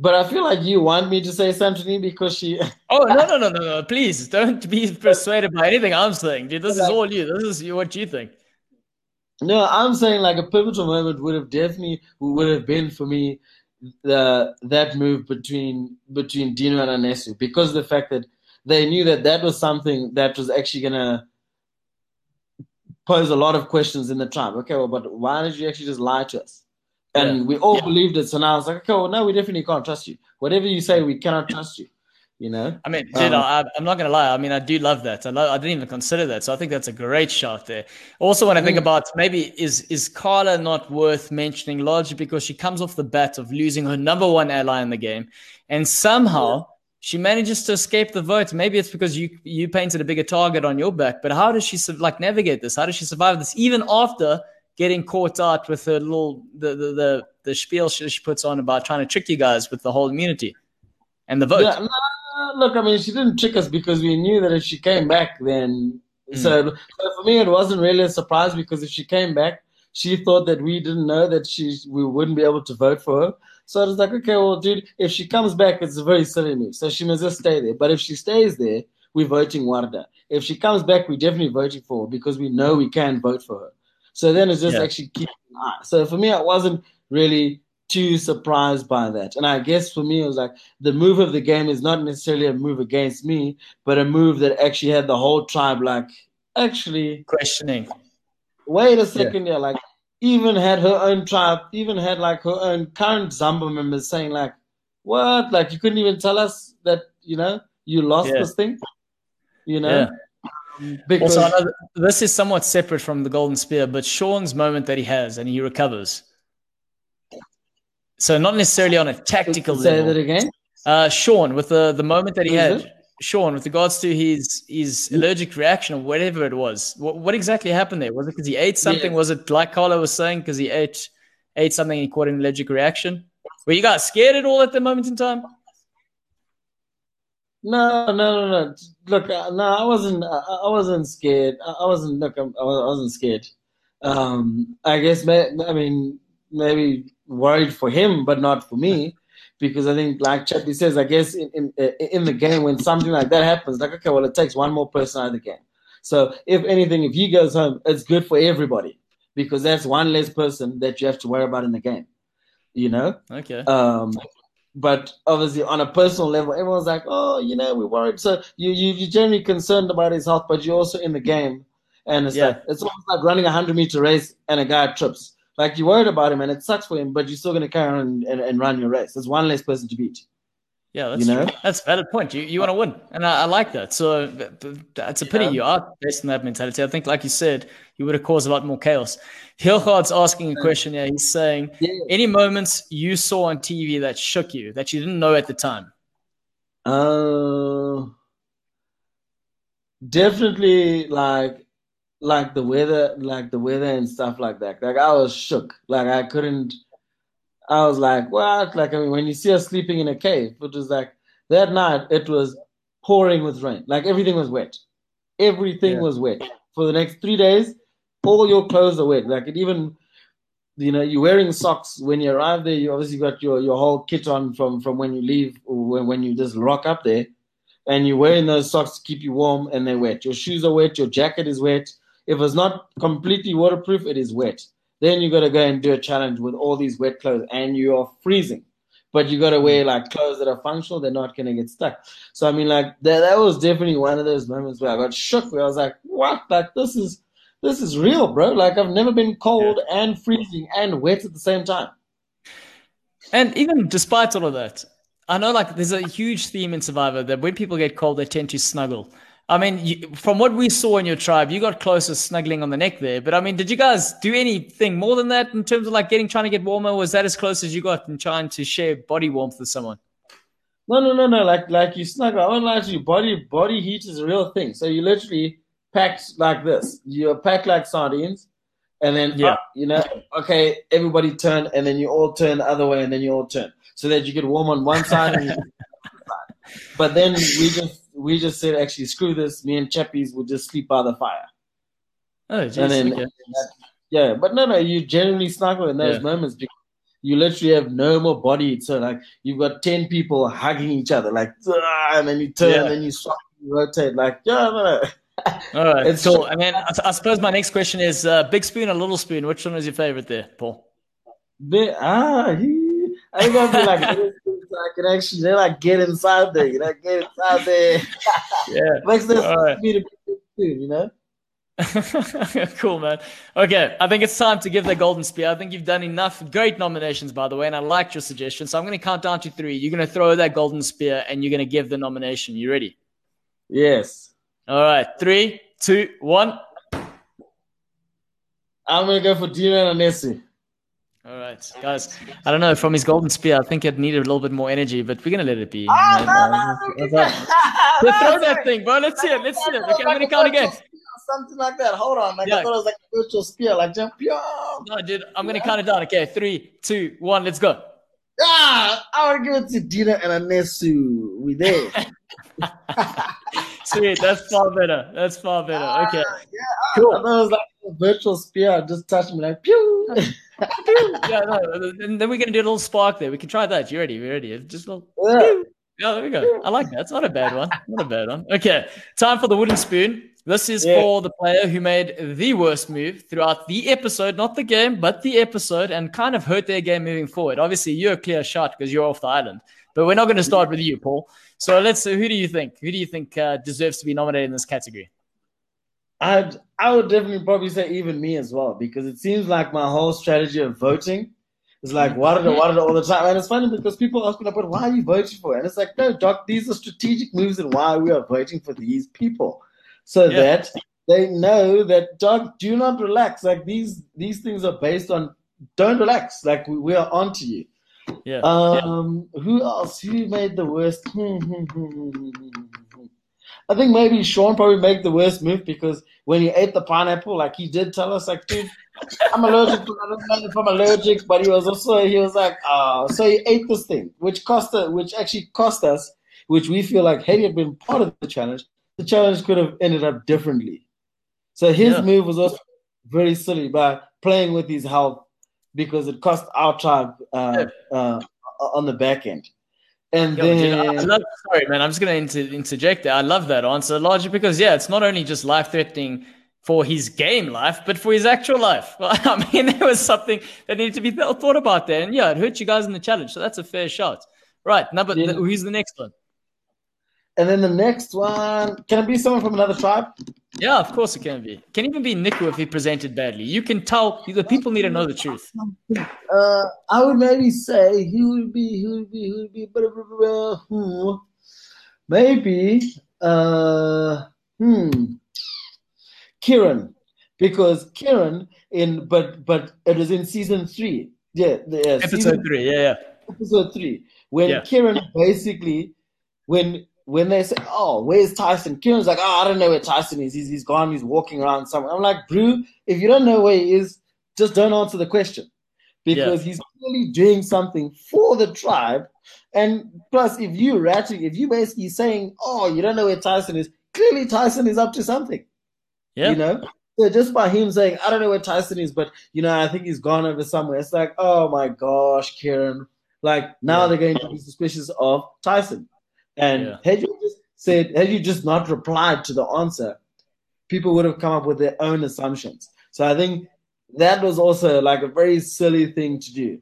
but I feel like you want me to say Santoni because she. [laughs] Oh no no no no no! Please don't be persuaded by anything I'm saying, dude. This is all you. This is you, what you think. No, I'm saying like a pivotal moment would have definitely would have been for me the that move between between Dino and Anesu because the fact that they knew that that was something that was actually gonna pose a lot of questions in the tribe. Okay, well, but why did you actually just lie to us? And Yeah. we all Yeah. believed it. So now it's like, okay, well, no, we definitely can't trust you. Whatever you say, we cannot trust you. You know? I mean, dude, Um, I, I'm not gonna lie. I mean, I do love that. I, love, I didn't even consider that, so I think that's a great shot there. Also, when I think Mm. about maybe is is Carla not worth mentioning largely because she comes off the bat of losing her number one ally in the game, and somehow she manages to escape the vote. Maybe it's because you you painted a bigger target on your back, but how does she like navigate this? How does she survive this even after getting caught out with her little the the the, the spiel she, she puts on about trying to trick you guys with the whole immunity and the vote? Yeah, no, look, I mean, she didn't trick us because we knew that if she came back, then. Hmm. So, so for me, it wasn't really a surprise because if she came back, she thought that we didn't know that she we wouldn't be able to vote for her. So I was like, okay, well, dude, if she comes back, it's a very silly move. So she must just stay there. But if she stays there, we're voting Warda. If she comes back, we're definitely voting for her because we know we can vote for her. So then it's just Yeah. actually keeping an eye. So for me, I wasn't really too surprised by that. And I guess for me, it was like the move of the game is not necessarily a move against me, but a move that actually had the whole tribe like actually questioning. Wait a second, yeah, like even had her own tribe, even had like her own current Zamba members saying like, "What? Like you couldn't even tell us that you know you lost Yeah. this thing." You know, Yeah. because Also, this is somewhat separate from the golden spear, but Sean's moment that he has and he recovers. So not necessarily on a tactical say level. Say that again. Uh, Sean, with the the moment that he is had, Sean, with regards to his his allergic reaction or whatever it was, what, what exactly happened there? Was it because he ate something? Yeah. Was it like Carlo was saying because he ate ate something and he caught an allergic reaction? Were you guys scared at all at the moment in time? No, no, no, no. Look, uh, no, I wasn't. I, I wasn't scared. I, wasn't. Look, wa- I wasn't scared. Um, I guess. I mean, maybe worried for him, but not for me, because I think, like Chappie says, I guess in in in the game when something like that happens, like okay, well, it takes one more person out of the game. So if anything, if he goes home, it's good for everybody because that's one less person that you have to worry about in the game. You know. Okay. Um, but obviously, on a personal level, everyone's like, "Oh, you know, we're worried." So you you you're generally concerned about his health, but you're also in the game, and it's Yeah. like it's almost like running a hundred meter race and a guy trips. Like you're worried about him, and it sucks for him, but you're still going to carry on and, and, and run your race. There's one less person to beat. Yeah, that's You know? that's a valid point. You you want to win, and I, I like that. So that's a pity Yeah. you are based on that mentality. I think, like you said, you would have caused a lot more chaos. Hilgard's asking a question here. He's saying, Yeah. any moments you saw on TV that shook you that you didn't know at the time? Uh, definitely like like the weather, like the weather and stuff like that. Like I was shook. Like I couldn't. I was like, what? Like I mean, when you see us sleeping in a cave, it was like that night. It was pouring with rain. Like everything was wet. Everything Yeah. was wet for the next three days. All your clothes are wet. Like it even. You know, you're wearing socks when you arrive there. You obviously got your, your whole kit on from, from when you leave or when, when you just rock up there and you're wearing those socks to keep you warm and they're wet. Your shoes are wet, your jacket is wet. If it's not completely waterproof, it is wet. Then you got to go and do a challenge with all these wet clothes and you are freezing. But you got to wear like clothes that are functional, they're not going to get stuck. So, I mean, like, that, that was definitely one of those moments where I got shook, where I was like, what? Like, this is. This is real, bro. Like I've never been cold and freezing and wet at the same time. And even despite all of that, I know like there's a huge theme in Survivor that when people get cold, they tend to snuggle. I mean, you, from what we saw in your tribe, you got closer snuggling on the neck there. But I mean, did you guys do anything more than that in terms of like getting trying to get warmer? Was that as close as you got in trying to share body warmth with someone? No, no, no, no. Like, like you snuggle. I won't lie to you. Body, body heat is a real thing. So you literally packed like this. You're packed like sardines, and then Yeah. up, you know, okay, everybody turn, and then you all turn the other way, and then you all turn, so that you get warm on one side. And you [laughs] but then we just we just said, actually, screw this. Me and Chappies will just sleep by the fire. Oh, And then, okay. yeah, but no, no, you generally snuggle in those Yeah. moments because you literally have no more body. So like you've got ten people hugging each other, like, "Ah," and then you turn, Yeah. and then you swap, you rotate, like, yeah, no, no. [laughs] All right, It's cool. And then I, I suppose my next question is uh, big spoon or little spoon? Which one is your favorite there, Paul? They, ah, he, I think I'd be like, [laughs] I can actually, they like get inside there, you know, get inside there. [laughs] Yeah. [laughs] Makes All right. me to be too, you know. [laughs] cool, man. Okay, I think it's time to give the golden spear. I think you've done enough. Great nominations, by the way, and I liked your suggestion. So I'm going to count down to three. You're going to throw that golden spear and you're going to give the nomination. You ready? Yes, All right, three, two, one. I'm gonna go for Dino and Nessie. All right, guys. I don't know. From his golden spear, I think it needed a little bit more energy, but we're to let it be. Uh, Let's throw that thing, bro. Let's see it. Let's see it. Okay, I'm to count again. Something like that. Hold on, like Yeah. I thought it was like a virtual spear, like jump. No, dude, I'm to count it down. Okay, three, two, one. Let's go. Ah, I would give it to Dino and Anesu. We there. [laughs] [laughs] Sweet. That's far better. That's far better. Ah, okay. I ah, Cool. thought it was like a virtual spear. Just touched me like [laughs] pew. yeah, no, and then we're gonna do a little spark there. We can try that. You ready? You ready? Just a little. Yeah. Yeah, oh, there we go. I like that. It's not a bad one. Not a bad one. Okay, time for the wooden spoon. This is Yeah. for the player who made the worst move throughout the episode, not the game, but the episode, and kind of hurt their game moving forward. Obviously, you're a clear shot because you're off the island, but we're not going to start with you, Paul. So let's. Who do you think? Who do you think uh, deserves to be nominated in this category? I'd I would definitely probably say even me as well because it seems like my whole strategy of voting is like what it what it all the time, and it's funny because people ask me like, "But why are you voting for?" it?" And it's like, no, doc, these are strategic moves and why we are voting for these people, so Yeah. that they know that doc, do not relax. Like these these things are based on don't relax. Like we, we are onto you. Yeah. Um, who else? Who made the worst? Hmm, hmm, hmm. I think maybe Sean probably made the worst move because when he ate the pineapple, like he did tell us, like, dude, I'm allergic to I don't know if I'm allergic, but he was also he was like, oh, so he ate this thing, which cost us, which actually cost us, which we feel like had he been part of the challenge, the challenge could have ended up differently. So his Yeah. move was also very silly by playing with his health because it cost our tribe uh, uh, on the back end. And Yo, dude, then love, sorry, man. I'm just going to inter- interject there. I love that answer, largely because, yeah, it's not only just life threatening for his game life, but for his actual life. [laughs] I mean, there was something that needed to be thought about there. And yeah, it hurt you guys in the challenge. So that's a fair shot. Right. Number, Yeah. who's the next one? and then the next one can it be someone from another tribe? Yeah, of course it can be. It Can even be Nico if he presented badly. You can tell the people need to know the truth. Uh, I would maybe say he would be he would be he would be blah, blah, blah, blah, maybe uh hmm Kieran because Kieran in but but it was in season three yeah the uh, Episode three. Yeah, yeah. episode three when Yeah. Kieran basically when when they say oh where's Tyson Kieran's like oh I don't know where Tyson is. He's, he's gone. He's walking around somewhere. I'm like Brew if you don't know where he is just don't answer the question. Because he's clearly doing something for the tribe. And plus if you ratting if you basically saying oh you don't know where Tyson is clearly Tyson is up to something. Yeah. you know? So just by him saying I don't know where Tyson is but you know I think he's gone over somewhere it's like oh my gosh Kieran. Like now Yeah. they're going to be suspicious of Tyson. And Yeah. had you just said, had you just not replied to the answer, people would have come up with their own assumptions. So I think that was also like a very silly thing to do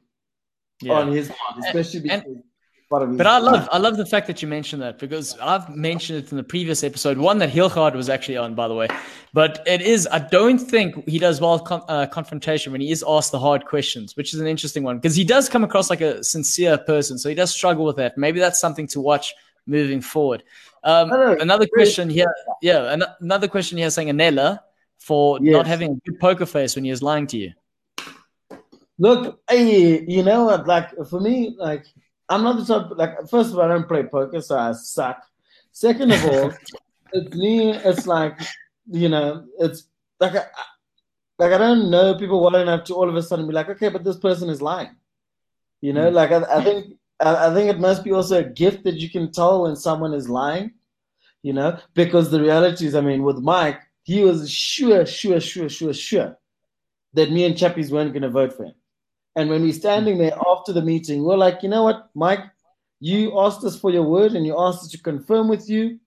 yeah. on his part, especially and- because part of his But I love I love the fact that you mentioned that because I've mentioned it in the previous episode, one that Hilgard was actually on, by the way. But it is I don't think he does well con- uh, confrontation when he is asked the hard questions, which is an interesting one because he does come across like a sincere person, so he does struggle with that. Maybe that's something to watch moving forward. Um, another question here, yeah, an- another question here saying Anela for Yes. not having a good poker face when he was lying to you. Look, hey, you know what? Like for me, like I'm not the type. Like first of all, I don't play poker, so I suck. Second of all, [laughs] it's me. It's like you know, it's like I, like I don't know people well enough to all of a sudden be like, okay, but this person is lying. You know, Mm. like I, I think I, think it must be also a gift that you can tell when someone is lying. You know, because the reality is, I mean, with Mike, he was sure, sure, sure, sure, sure that me and Chappies weren't going to vote for him. And when we're standing there after the meeting, we're like, you know what, Mike, you asked us for your word and you asked us to confirm with you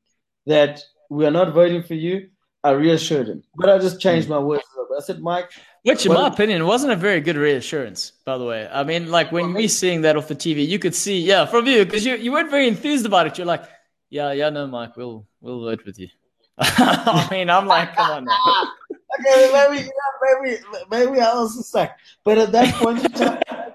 that we are not voting for you. I reassured him, but I just changed my words. I said, Mike, Which, in my opinion, wasn't a very good reassurance, by the way. I mean, like when we seeing that off the TV, you could see, yeah, from you, because you, you weren't very enthused about it. You're like, yeah, yeah, no, Mike, we'll we'll vote with you. [laughs] I mean, I'm like, come on, now. [laughs] okay, maybe, yeah, maybe, maybe I also suck. But at that point in time, [laughs] I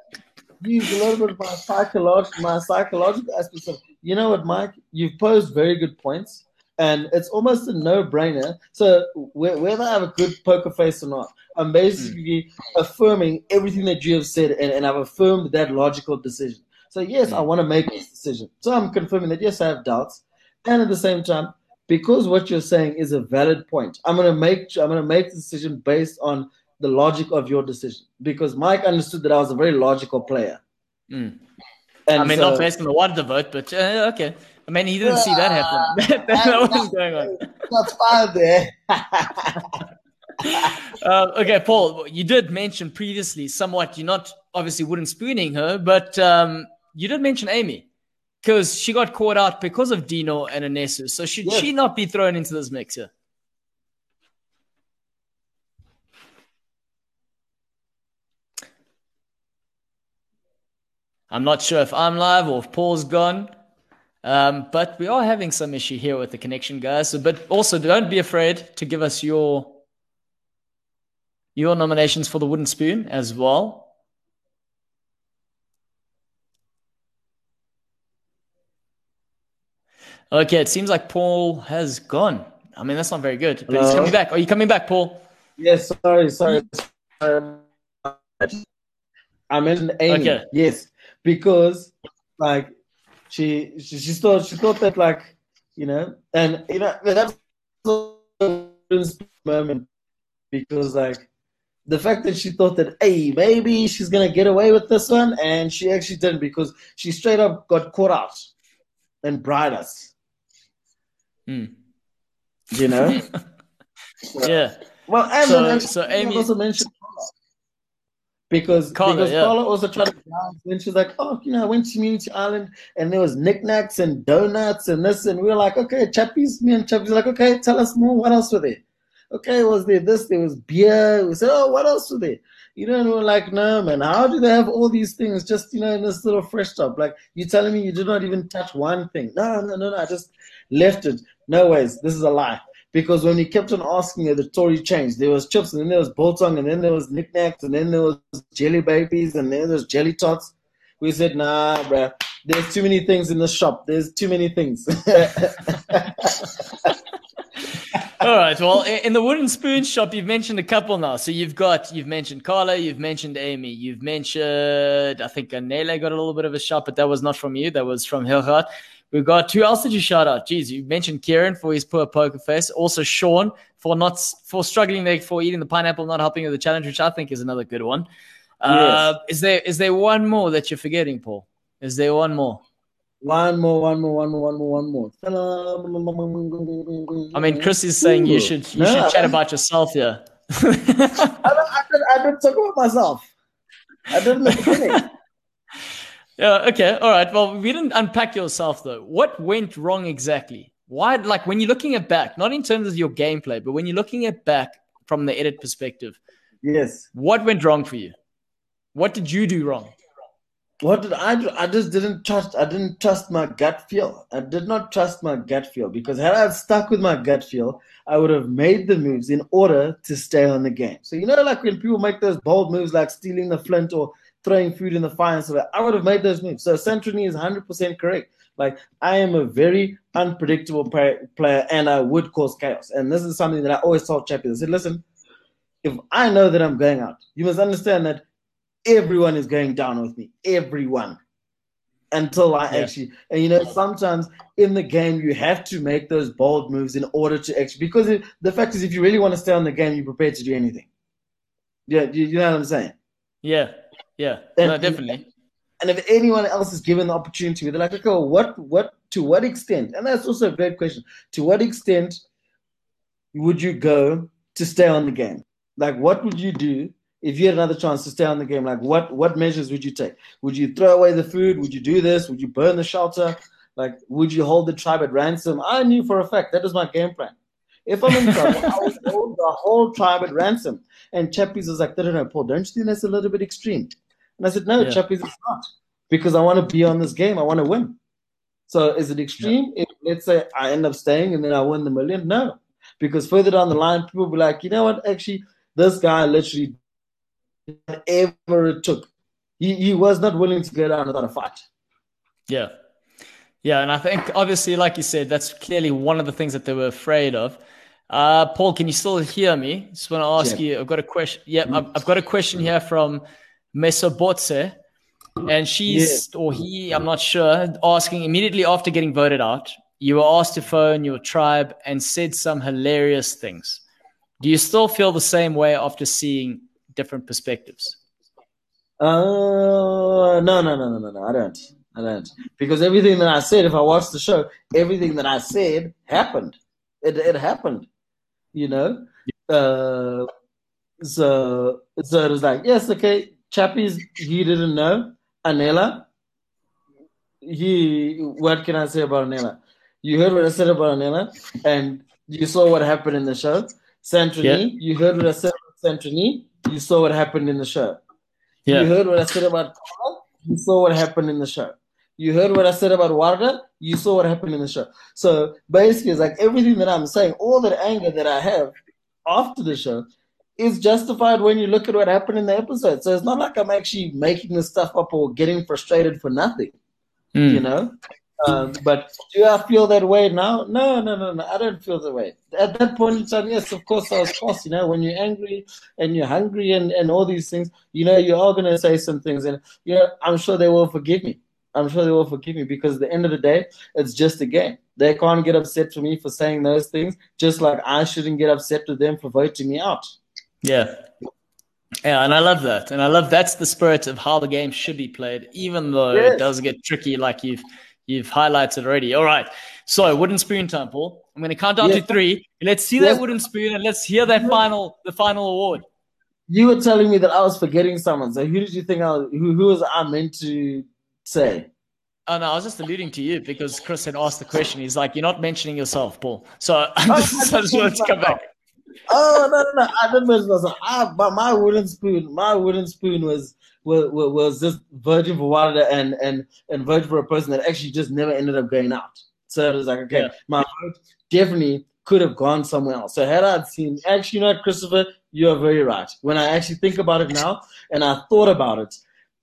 used a little bit of my psychological, my psychological aspects of, you know what, Mike, you've posed very good points, and it's almost a no-brainer. So wh- whether I have a good poker face or not, I'm basically affirming everything that you have said, and, and I've affirmed that logical decision. So yes, I want to make this decision. So I'm confirming that yes, I have doubts, and at the same time, because what you're saying is a valid point, I'm gonna make I'm gonna make the decision based on the logic of your decision. Because Mike understood that I was a very logical player. Mm. And I mean, so- not based on the the vote, but uh, okay. I mean, he didn't uh, see that happen. [laughs] [laughs] that, that was going on. That's fine there. uh, okay, Paul, you did mention previously somewhat, you're not obviously wooden spooning her, but um, you did mention Amy because she got caught out because of Dino and Anesu. So should she not be thrown into this mix here? I'm not sure if I'm live or if Paul's gone. Um, but we are having some issue here with the connection, guys. So, but also don't be afraid to give us your your nominations for the wooden spoon as well. Okay, it seems like Paul has gone. I mean, that's not very good. But he's coming back. Are you coming back, Paul? Yes, sorry, sorry. sorry. I mentioned Amy. Okay. Yes, because like she, she she thought she thought that like you know, and you know that's a moment because like the fact that she thought that hey maybe she's gonna get away with this one and she actually didn't because she straight up got caught out and bribed us. Hmm. You know. [laughs] Yeah. Well, and So- and so Amy- also mentioned. Because Carla, because yeah. Carla also tried to dance and she's like, oh, you know, I went to Immunity Island and there was knickknacks and donuts and this and we were like, okay, Chappies, me and Chappies like, okay, tell us more. What else were there? Okay, was there this? There was beer. We said, oh, what else were there? You know, and we were like, no, man, how do they have all these things just, you know, in this little fresh shop? Like, you telling me you did not even touch one thing? No, no, no, no, I just left it. No ways, this is a lie. Because when he kept on asking her, the story changed. There was chips, and then there was biltong, and then there was knickknacks, and then there was jelly babies, and then there was jelly tots. We said, nah, bruh, there's too many things in the shop. There's too many things. [laughs] All right. Well, in the wooden spoon shop, you've mentioned a couple now. So you've got you've mentioned Carla, you've mentioned Amy, you've mentioned I think Anela got a little bit of a shot, but that was not from you. That was from Hilgard. We've got who else did you shout out? Jeez, you mentioned Kieran for his poor poker face. Also Sean for not for struggling there for eating the pineapple, not helping with the challenge, which I think is another good one. Uh, is there is there one more that you're forgetting, Paul? Is there one more? one more, one more, one more, one more, one more. I mean, Chris is saying you should you No, should chat about yourself here. I don't, I don't, I don't talk about myself. I did in the beginning. Yeah. Okay. All right. Well, we didn't unpack yourself though. What went wrong exactly? Why? Like when you're looking at back, not in terms of your gameplay, but when you're looking at back from the edit perspective, yes. what went wrong for you? What did you do wrong? What did I do? I just didn't trust. I didn't trust my gut feel. I did not trust my gut feel because had I stuck with my gut feel, I would have made the moves in order to stay on the game. So you know, like when people make those bold moves, like stealing the flint or throwing food in the fire, and so that I would have made those moves. So Santoni is hundred percent correct. Like I am a very unpredictable player, and I would cause chaos. And this is something that I always told champions. I said, listen, if I know that I'm going out, you must understand that everyone is going down with me. Everyone. Until I Yeah. actually, and you know, sometimes in the game you have to make those bold moves in order to actually. Because it, the fact is, if you really want to stay on the game, you're prepared to do anything. Yeah, you, you know what I'm saying. Yeah. Yeah. And- No, definitely. And if anyone else is given the opportunity, they're like, okay, well, what, what, to what extent? And that's also a great question. To what extent would you go to stay on the game? Like, what would you do if you had another chance to stay on the game? Like, what, what measures would you take? Would you throw away the food? Would you do this? Would you burn the shelter? Like, would you hold the tribe at ransom? I knew for a fact that was my game plan. If I'm in trouble, I would [laughs] hold the whole tribe at ransom. And Chappies was like, no, no, no, Paul, don't you think that's a little bit extreme? And I said, no, Yeah. Chappies, it's not. Because I want to be on this game. I want to win. So is it extreme if, let's say, I end up staying and then I win the million? No. Because further down the line, people will be like, you know what, actually, this guy literally whatever it took. He, he was not willing to go down without a fight. Yeah. Yeah. And I think, obviously, like you said, that's clearly one of the things that they were afraid of. Uh, Paul, can you still hear me? Just want to ask Yeah. you. I've got a question. Yeah, I've, I've got a question here from Mesobotse, and she's or he, I'm not sure, asking immediately after getting voted out. You were asked to phone your tribe and said some hilarious things. Do you still feel the same way after seeing different perspectives? Uh, no, no, no, no, no, no. I don't. I don't. Because everything that I said, if I watched the show, everything that I said happened. It, it happened. You know? Uh, so, so it was like, yes, okay, Chappies, he didn't know. Anela, he, what can I say about Anela? You heard what I said about Anela, and you saw what happened in the show. Santoni, Yeah. you heard what I said about Santoni, you saw what happened in the show. Yeah. You heard what I said about Carla. you saw what happened in the show. You heard what I said about Warda, you saw what happened in the show. So basically, it's like everything that I'm saying, all that anger that I have after the show is justified when you look at what happened in the episode. So it's not like I'm actually making this stuff up or getting frustrated for nothing, Mm. you know? Um, but do I feel that way now? No, no, no, no. I don't feel that way. At that point in time, yes, of course, I was cross. You know, when you're angry and you're hungry and, and all these things, you know, you are going to say some things. And, you know, I'm sure they will forgive me. I'm sure they will forgive me because at the end of the day, it's just a game. They can't get upset for me for saying those things, just like I shouldn't get upset with them for voting me out. Yeah. Yeah, and I love that. And I love that's the spirit of how the game should be played, even though Yes. it does get tricky like you've you've highlighted already. All right. So wooden spoon time, Paul. I'm gonna count down Yeah. to three. Let's see Yes. that wooden spoon and let's hear that final the final award. You were telling me that I was forgetting someone. So who did you think I was, who, who was I meant to say? Oh no, I was just alluding to you because Chris had asked the question. He's like, You're not mentioning yourself, Paul. So [laughs] Oh, [laughs] I just, I just wanted to come back. Oh no, no, no! I didn't mention myself. I, but my wooden spoon, my wooden spoon was was, was just virgin for Warda and and and virgin for a person that actually just never ended up going out. So it was like, okay, Yeah. my vote definitely could have gone somewhere else. So had I seen, actually, you know, Christopher, you are very right. When I actually think about it now, and I thought about it,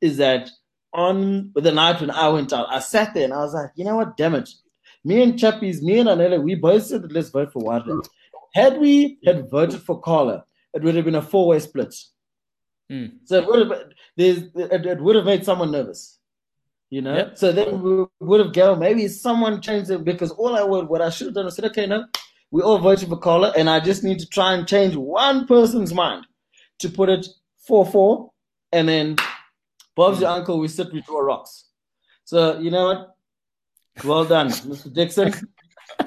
is that on the night when I went out, I sat there and I was like, you know what, damn it. Me and Chappies, me and Anela, we both said that let's vote for Warda. Had we had voted for Carla, it would have been a four-way split. Hmm. So it would have it, it would have made someone nervous. You know? Yep. So then we would have gone, maybe someone changed it because all I would what I should have done was said, okay, no, we all voted for Carla, and I just need to try and change one person's mind to put it four four, and then Bob's your uncle, we sit, we draw rocks. So you know what? Well done, [laughs] Mr. Dixon.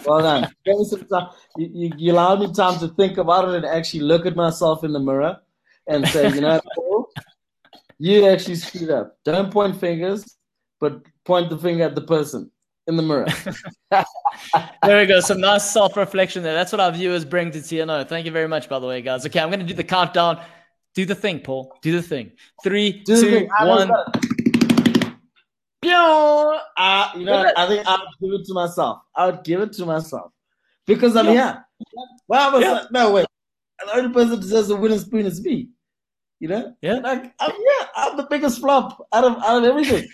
Well done. Me some time. You, you, you allowed me time to think about it and actually look at myself in the mirror and say, you know, Paul, you actually screwed up. Don't point fingers, but point the finger at the person in the mirror. [laughs] There we go. Some nice self reflection there. That's what our viewers bring to TNO. Thank you very much, by the way, guys. Okay, I'm going to do the countdown. Do the thing, Paul. Do the thing. Three, Do two, thing. I know one. Better. Pew! Uh, you know, what? I think I would give it to myself. I would give it to myself because I'm Yeah. here. Well, I was Yeah. like, no wait. The only person that deserves a wooden spoon is me. You know? Yeah. Like, I'm, yeah, I'm the biggest flop out of out of everything.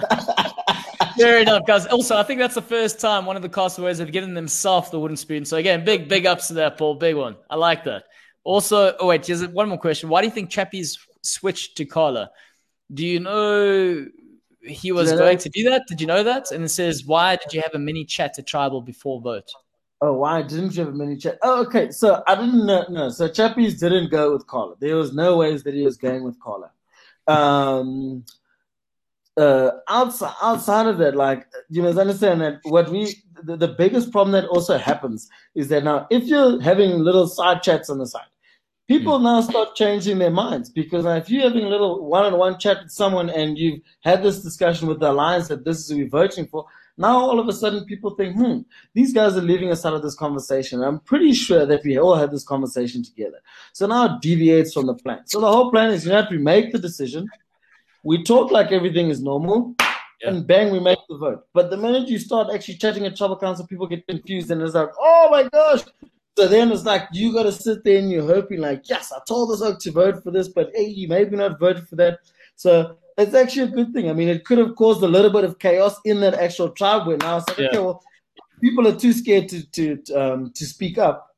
[laughs] Fair enough, guys. Also, I think that's the first time one of the castaways have given themselves the wooden spoon. So again, big, big ups to that, Paul. Big one. I like that. Also, oh wait, just one more question. Why do you think Chappie's switched to Carla? Do you know he was going to do that? Did you know that? And it says, why did you have a mini chat to tribal before vote? Oh, why didn't you have a mini chat? Oh, okay. So I didn't know. No, so Chappies didn't go with Carla. There was no ways that he was going with Carla. Um, uh, outside outside of that, like you must understand that what we the, the biggest problem that also happens is that now if you're having little side chats on the side, people now start changing their minds because now if you're having a little one-on-one chat with someone and you've had this discussion with the alliance that this is who we're voting for, now all of a sudden people think, hmm, these guys are leaving us out of this conversation. I'm pretty sure that we all had this conversation together. So now it deviates from the plan. So the whole plan is you know, we make the decision, we talk like everything is normal, Yeah. and bang, we make the vote. But the minute you start actually chatting at tribal council, people get confused and it's like, oh my gosh. So then it's like you got to sit there and you're hoping, like, yes, I told this oak to vote for this, but hey, you maybe not voted for that. So it's actually a good thing. I mean, it could have caused a little bit of chaos in that actual tribe where now it's like, Yeah. okay, well, people are too scared to to um, to speak up.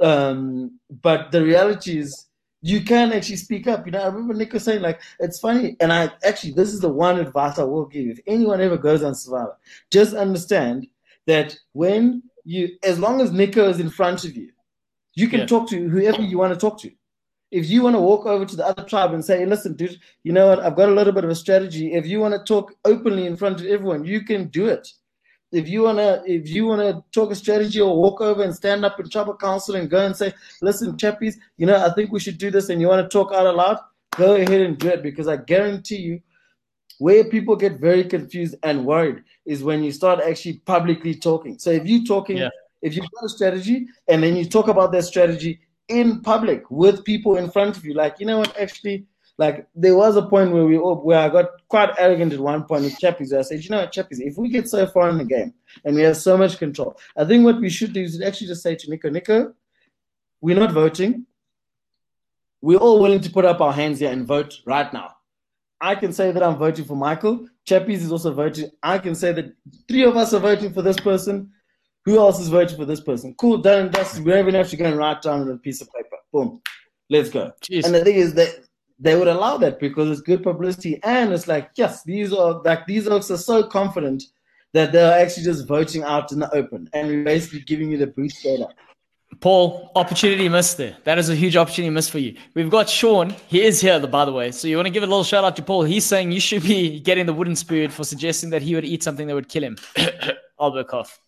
Um, but the reality is, you can actually speak up. You know, I remember Nick was saying like it's funny, and I actually this is the one advice I will give. If anyone ever goes on Survivor, just understand that when you, as long as Nico is in front of you, you can Yeah. talk to whoever you want to talk to. If you want to walk over to the other tribe and say, "Listen, dude, you know what? I've got a little bit of a strategy." If you want to talk openly in front of everyone, you can do it if you wanna if you wanna talk a strategy or walk over and stand up in tribal council and go and say, listen, chappies, you know, I think we should do this, and you want to talk out aloud, go ahead and do it because I guarantee you, where people get very confused and worried is when you start actually publicly talking. So if you're talking, Yeah. if you've got a strategy and then you talk about that strategy in public with people in front of you, like you know what, actually. like there was a point where we all, where I got quite arrogant at one point with Chappies. I said, you know what, Chappies, if we get so far in the game and we have so much control, I think what we should do is actually just say to Nico, Nico, we're not voting. We're all willing to put up our hands here and vote right now. I can say that I'm voting for Michael. Chappies is also voting. I can say that three of us are voting for this person. Who else is voting for this person? Cool, done and dusted. We don't even have to go and write down on a piece of paper. Boom. Let's go. Jeez. And the thing is that they would allow that because it's good publicity. And it's like, yes, these are like these folks are so confident that they're actually just voting out in the open. And we're basically giving you the boost data. Paul, opportunity missed there. That is a huge opportunity missed for you. We've got Sean. He is here, by the way. So you want to give a little shout out to Paul. He's saying you should be getting the wooden spoon for suggesting that he would eat something that would kill him. Albert cough.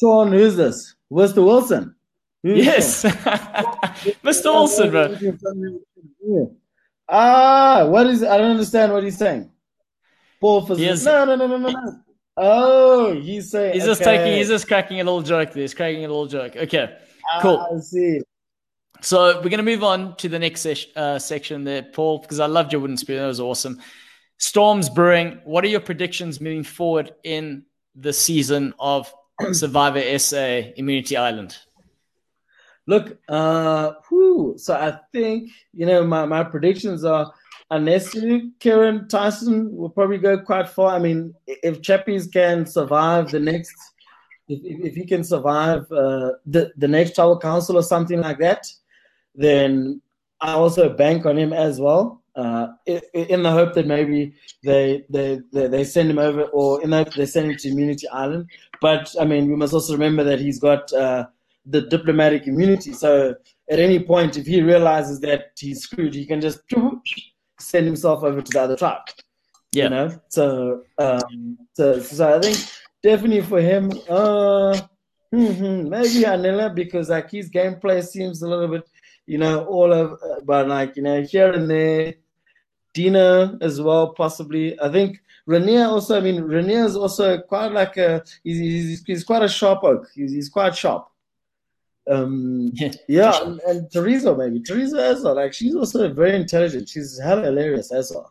Sean, who's this? Mr. Wilson. Who's Yes. [laughs] Mr. Wilson, bro. Ah, what is? I don't understand what he's saying. Paul for no, no, no, no, no. Oh, he's saying He's just taking, he's just cracking a little joke there. He's cracking a little joke. Okay. Cool. Ah, I see. So we're to move on to the next uh, section there, Paul, because I loved your wooden spoon. That was awesome. Storms brewing. What are your predictions moving forward in the season of [clears throat] Survivor SA Immunity Island? Look, uh, whew, so I think you know my, my predictions are Anesu, Kieran Tyson will probably go quite far. I mean, if Chappies can survive the next, if, if, he can survive uh, the the next Tribal Council or something like that, then I also bank on him as well. Uh, in the hope that maybe they, they they they send him over, or in the hope they send him to Immunity Island. But I mean, we must also remember that he's got uh, the diplomatic immunity. So at any point, if he realizes that he's screwed, he can just [laughs] send himself over to the other track. Yeah. You know. So um, so so I think definitely for him, uh, hmm, maybe Anela because like his gameplay seems a little bit, you know, all of, but like you know here and there. Dino as well, possibly. I think Renier also. I mean, Renier is also quite like a. He's, he's, he's quite a sharp oak. He's, he's quite sharp. Um, Yeah, yeah, for sure. and, and Teresa maybe Teresa as well. Like she's also very intelligent. She's hella hilarious as [laughs] well.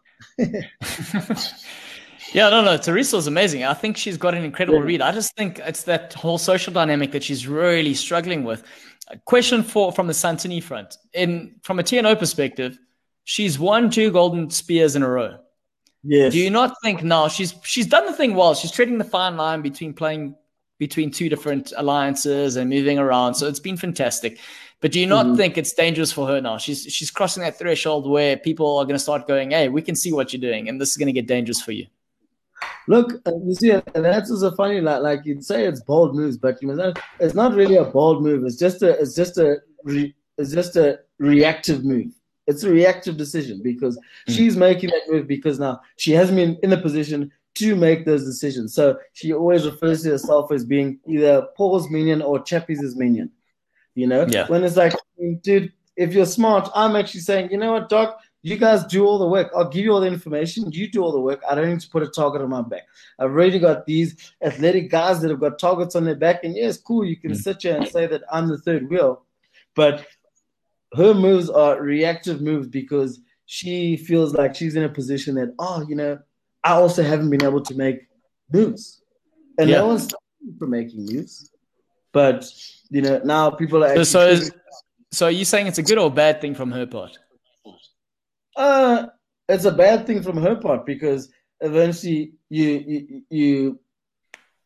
Yeah, no, no. Teresa's amazing. I think she's got an incredible Yeah. read. I just think it's that whole social dynamic that she's really struggling with. A question for from the Santoni front. In from a TNO perspective, she's won two golden spears in a row. Yes. Do you not think now she's she's done the thing well? She's treading the fine line between playing between two different alliances and moving around. So it's been fantastic. But do you not Mhm. think it's dangerous for her now? She's she's crossing that threshold where people are going to start going, "Hey, we can see what you're doing, and this is going to get dangerous for you." Look, uh, you see, and that's also funny. Like, like you'd say it's bold moves, but you know, it's not really a bold move. It's just a, it's just a, re, it's just a reactive move. It's a reactive decision because Mm. she's making that move because now she hasn't been in a position to make those decisions. So she always refers to herself as being either Paul's minion or Chappie's minion. You know, Yeah. when it's like, dude, if you're smart, I'm actually saying, you know what, Doc, you guys do all the work. I'll give you all the information. You do all the work. I don't need to put a target on my back. I've already got these athletic guys that have got targets on their back. And yes, cool. You can Mm. sit here and say that I'm the third wheel. But her moves are reactive moves because she feels like she's in a position that, oh, you know, I also haven't been able to make moves. And Yeah. no one's stopping me from making moves. But, you know, now people are So, actually. so, is, so are you saying it's a good or bad thing from her part? Uh, it's a bad thing from her part because eventually you you you,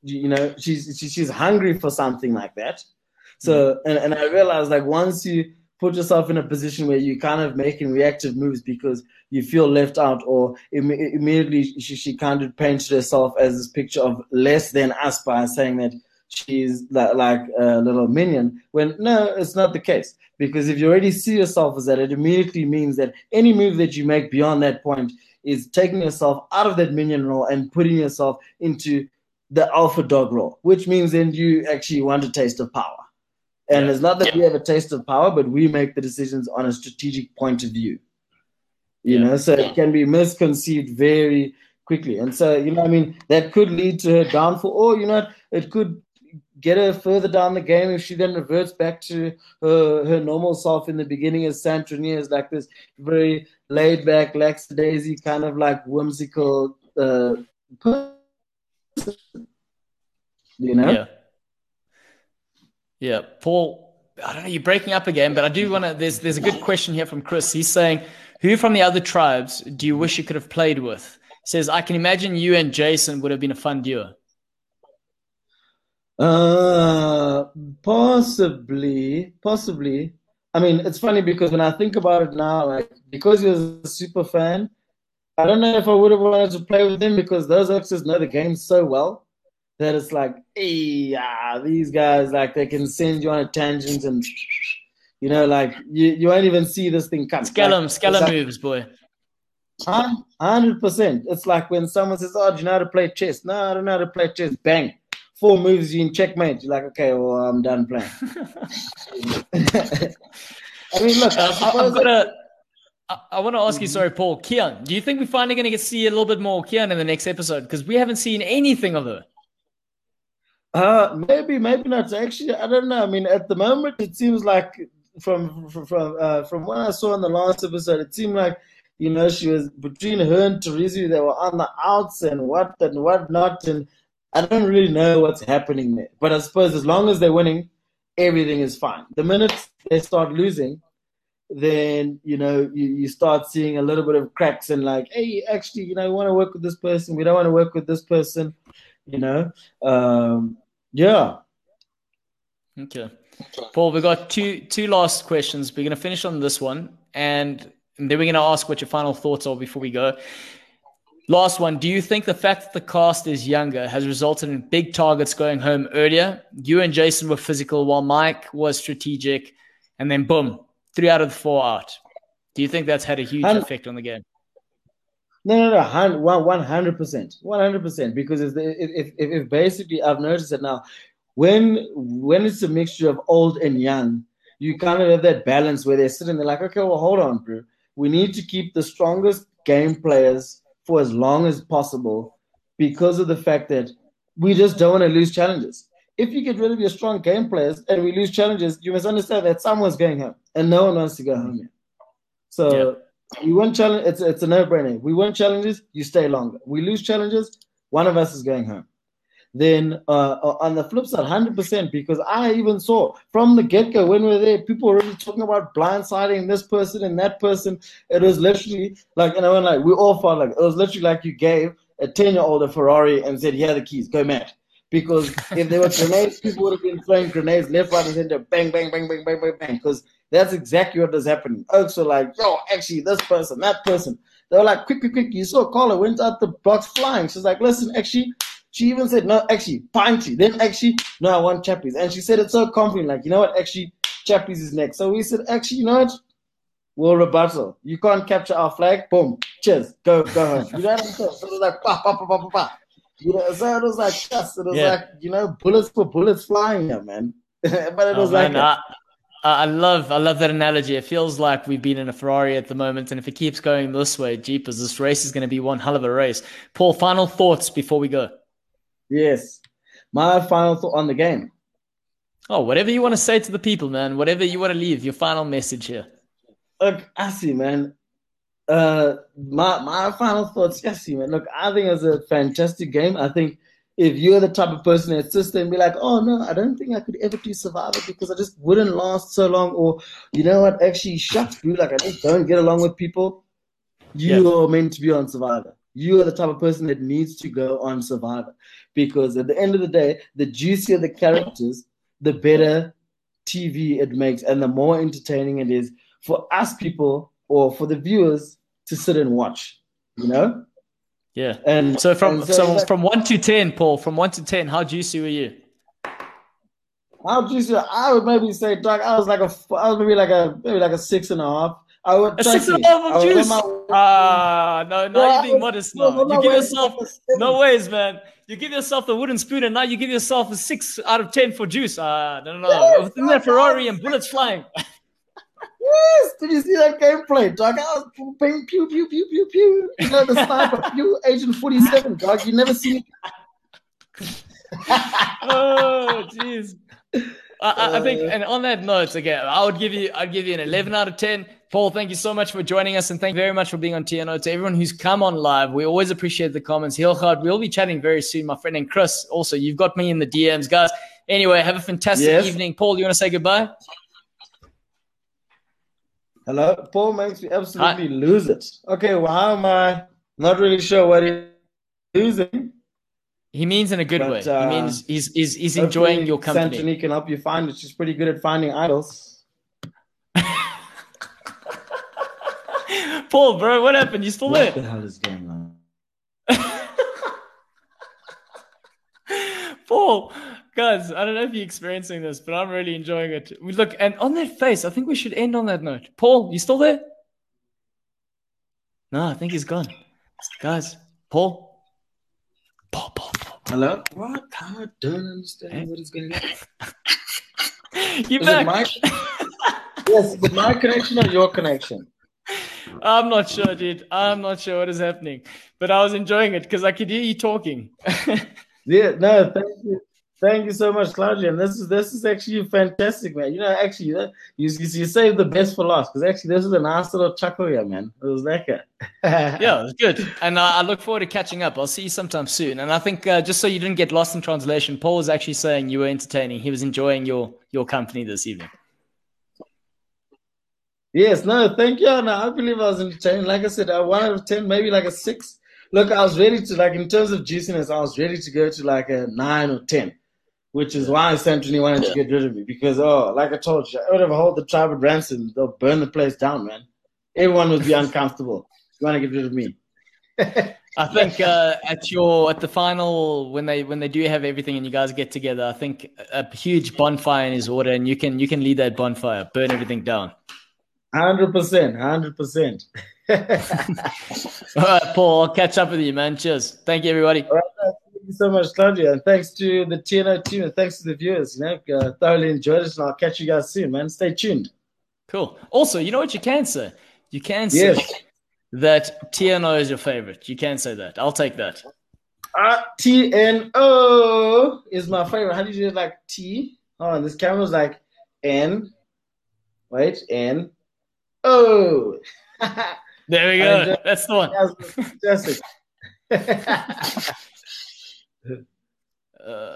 you know she's she's hungry for something like that. So and, and I realized like once you put yourself in a position where you're kind of making reactive moves because you feel left out or Im- immediately she, she kind of painted herself as this picture of less than us by saying that she's like, like a little minion. When no it's not the case. Because if you already see yourself as that it immediately means that any move that you make beyond that point is taking yourself out of that minion role and putting yourself into the alpha dog role which means then you actually want a taste of power and Yeah. it's not that we have a taste of power but we make the decisions on a strategic point of view you Yeah. know so it can be misconceived very quickly and so you know i mean that could lead to her downfall or you know it could get her further down the game if she then reverts back to her, her normal self in the beginning as Sandrine is like this very laid back, lackadaisy, kind of like whimsical uh, person. You know? Yeah. Paul, I don't know, you're breaking up again, but I do want to. There's, there's a good question here from Chris. He's saying, Who from the other tribes do you wish you could have played with? He says, I can imagine you and Jason would have been a fun duo. Uh, possibly, possibly. I mean, it's funny because when I think about it now, like because he was a super fan, I don't know if I would have wanted to play with him because those actors know the game so well that it's like, yeah, these guys like they can send you on a tangent and you know, like you, you won't even see this thing come. Skellum, like, Skellum like, moves, boy. Hundred percent. It's like when someone says, "Oh, do you know how to play chess?" No, I don't know how to play chess. Bang, four moves, you in checkmate. You're like, okay, well, I'm done playing. [laughs] [laughs] I mean, look, uh, I, I, I'm gonna. I, I want to ask you, sorry, Paul, Kian. Do you think we're finally going to get to see a little bit more Kian in the next episode? Because we haven't seen anything of her. Uh, maybe, maybe not. Actually, I don't know. I mean, at the moment, it seems like from from from, uh, from what I saw in the last episode, it seemed like you know she was between her and Teresa. They were on the outs and what and what not, and I don't really know what's happening there. But I suppose as long as they're winning, everything is fine. The minute they start losing, then you know you, you start seeing a little bit of cracks and like, hey, actually, you know, we want to work with this person. We don't want to work with this person. You know, um, yeah. Okay. Paul, we got two two last questions. We're going to finish on this one, and, then we're going to ask what your final thoughts are before we go. Last one. Do you think the fact that the cast is younger has resulted in big targets going home earlier? You and Jason were physical, while Mike was strategic, and then boom, three out of the four out. Do you think that's had a huge Um, effect on the game? No, no, no, one hundred percent, one hundred percent. Because if, if if basically I've noticed it now, when when it's a mixture of old and young, you kind of have that balance where they're sitting there like, okay, well, hold on, bro. We need to keep the strongest game players for as long as possible because of the fact that we just don't want to lose challenges. If you get rid of your strong game players and we lose challenges, you must understand that someone's going home and no one wants to go home yet. So we win challenge. It's it's a no brainer. We win challenges, you stay longer. We lose challenges, one of us is going home. Then uh, on the flip side, hundred percent, because I even saw from the get go when we were there, people were already talking about blindsiding this person and that person. It was literally like, and I went like, we all felt like it was literally like you gave a ten year old a Ferrari and said, "Here are the keys, go mad." Because if there were grenades, people would have been throwing grenades left, right, and center, bang, bang, bang, bang, bang, bang, bang. Because that's exactly what was happening. Oaks were like, yo, actually, this person, that person. They were like, quick, quick, quick. You saw Carla went out the box flying. She's like, listen, actually, she even said, no, actually, Pinty. Then actually, no, I want Chappies. And she said it so confident, like, you know what, actually, Chappies is next. So we said, actually, you know what? We'll rebuttal. You can't capture our flag. Boom. Cheers. Go, go home. You know what I'm saying? So it was like, pa, pa, pa, pa, pa, pa. You know, so it was like, yes, it was Yeah. like, you know, bullets for bullets flying here, man. [laughs] but it Oh, was man, like, I, I love I love that analogy. It feels like we've been in a Ferrari at the moment, and if it keeps going this way, jeepers, this race is going to be one hell of a race. Paul, final thoughts before we go. yes. My final thought on the game. Oh, whatever you want to say to the people, man. Whatever you want to leave, your final message here. Look, I see, man. Uh, my my final thoughts, yes, man. Look, I think it's a fantastic game. I think if you're the type of person that sits there and be like, oh no, I don't think I could ever do Survivor because I just wouldn't last so long, or you know what, actually, shucks, bro, like I just don't get along with people. You Yeah. are meant to be on Survivor. You are the type of person that needs to go on Survivor because at the end of the day, the juicier the characters, the better TV it makes, and the more entertaining it is for us people or for the viewers to sit and watch. You know, Yeah. and So from and so like, from one to ten, Paul, from one to ten, how juicy were you? how juicy? I would maybe say, Doc, I was like a, I was maybe like a maybe like a six and a half. I would A six and a half of juice. Ah, no, now Yeah, you're being modest no, now. [laughs] I'm You give yourself no ways, man. You give yourself the wooden spoon, and now you give yourself a six out of ten for juice. Ah, no, no, no. Yes, Within that Ferrari and bullets flying. [laughs] Yes, did you see that gameplay, Doc? I was bang, pew, pew, pew, pew, pew. You know, the sniper, pew, Agent 47, Doc. You never seen [laughs] oh, jeez. I, I, think, uh. and on that note, again, I would give you, I'd give you an 11 out of 10. Paul, thank you so much for joining us, and thank you very much for being on TNO. To everyone who's come on live, we always appreciate the comments. Hilgard, we'll be chatting very soon, my friend, and Chris. Also, you've got me in the DMs, guys. Anyway, have a fantastic yes. evening. Paul, you want to say goodbye? Hello, Paul makes me absolutely Hi. lose it. Okay, well, how am I? Not really sure what he's losing. He means in a good but, way. Uh, he means he's he's, he's enjoying your company. Santoni can help you find it. She's pretty good at finding idols. [laughs] Paul, bro, what happened? You still what there? What the hell is going on? [laughs] Paul, guys, I don't know if you're experiencing this, but I'm really enjoying it. Look, and on that face, I think we should end on that note. Paul, you still there? No, I think he's gone. Guys, Paul. Paul, Paul, Paul. Hello? What? I don't understand hey. what is going on. [laughs] you back? My... yes, is my connection or your connection? I'm not sure, dude. I'm not sure what is happening, but I was enjoying it because I could hear you talking. [laughs] yeah, no, thank you. Thank you so much, Claudia. And this is this is actually fantastic, man. You know, actually, you you, you saved the best for last because actually this is a nice little chuckle here, man. It was lekker. [laughs] yeah, it was good, and uh, I look forward to catching up. I'll see you sometime soon. And I think uh, just so you didn't get lost in translation, Paul was actually saying you were entertaining. He was enjoying your your company this evening. Yes, no, thank you. No, I believe I was entertaining. Like I said, a one out of ten, maybe like a six. Look, I was ready to like in terms of juiciness, I was ready to go to like a nine or ten which is why Santoni wanted yeah. to get rid of me because, oh, like I told you, I would have held the tribe at ransom. They'll burn the place down, man. Everyone would be [laughs] uncomfortable. You want to get rid of me? I think uh, at your at the final when they when they do have everything and you guys get together, I think a huge bonfire in his order, and you can you can lead that bonfire, burn everything down. Hundred percent, hundred percent. [laughs] All right, Paul. I'll catch up with you, man. Cheers. Thank you, everybody you so much, Claudia. And thanks to the TNO team and thanks to the viewers. You know, uh, thoroughly enjoyed it. And I'll catch you guys soon, man. Stay tuned. Cool. Also, you know what you can say? You can say yes. that TNO is your favorite. You can say that. I'll take that. Uh, TNO is my favorite. How do you do it like T? Oh, this camera's like N. Wait, N. Oh. [laughs] there we go. That's the one. Fantastic. [laughs] [laughs] uh,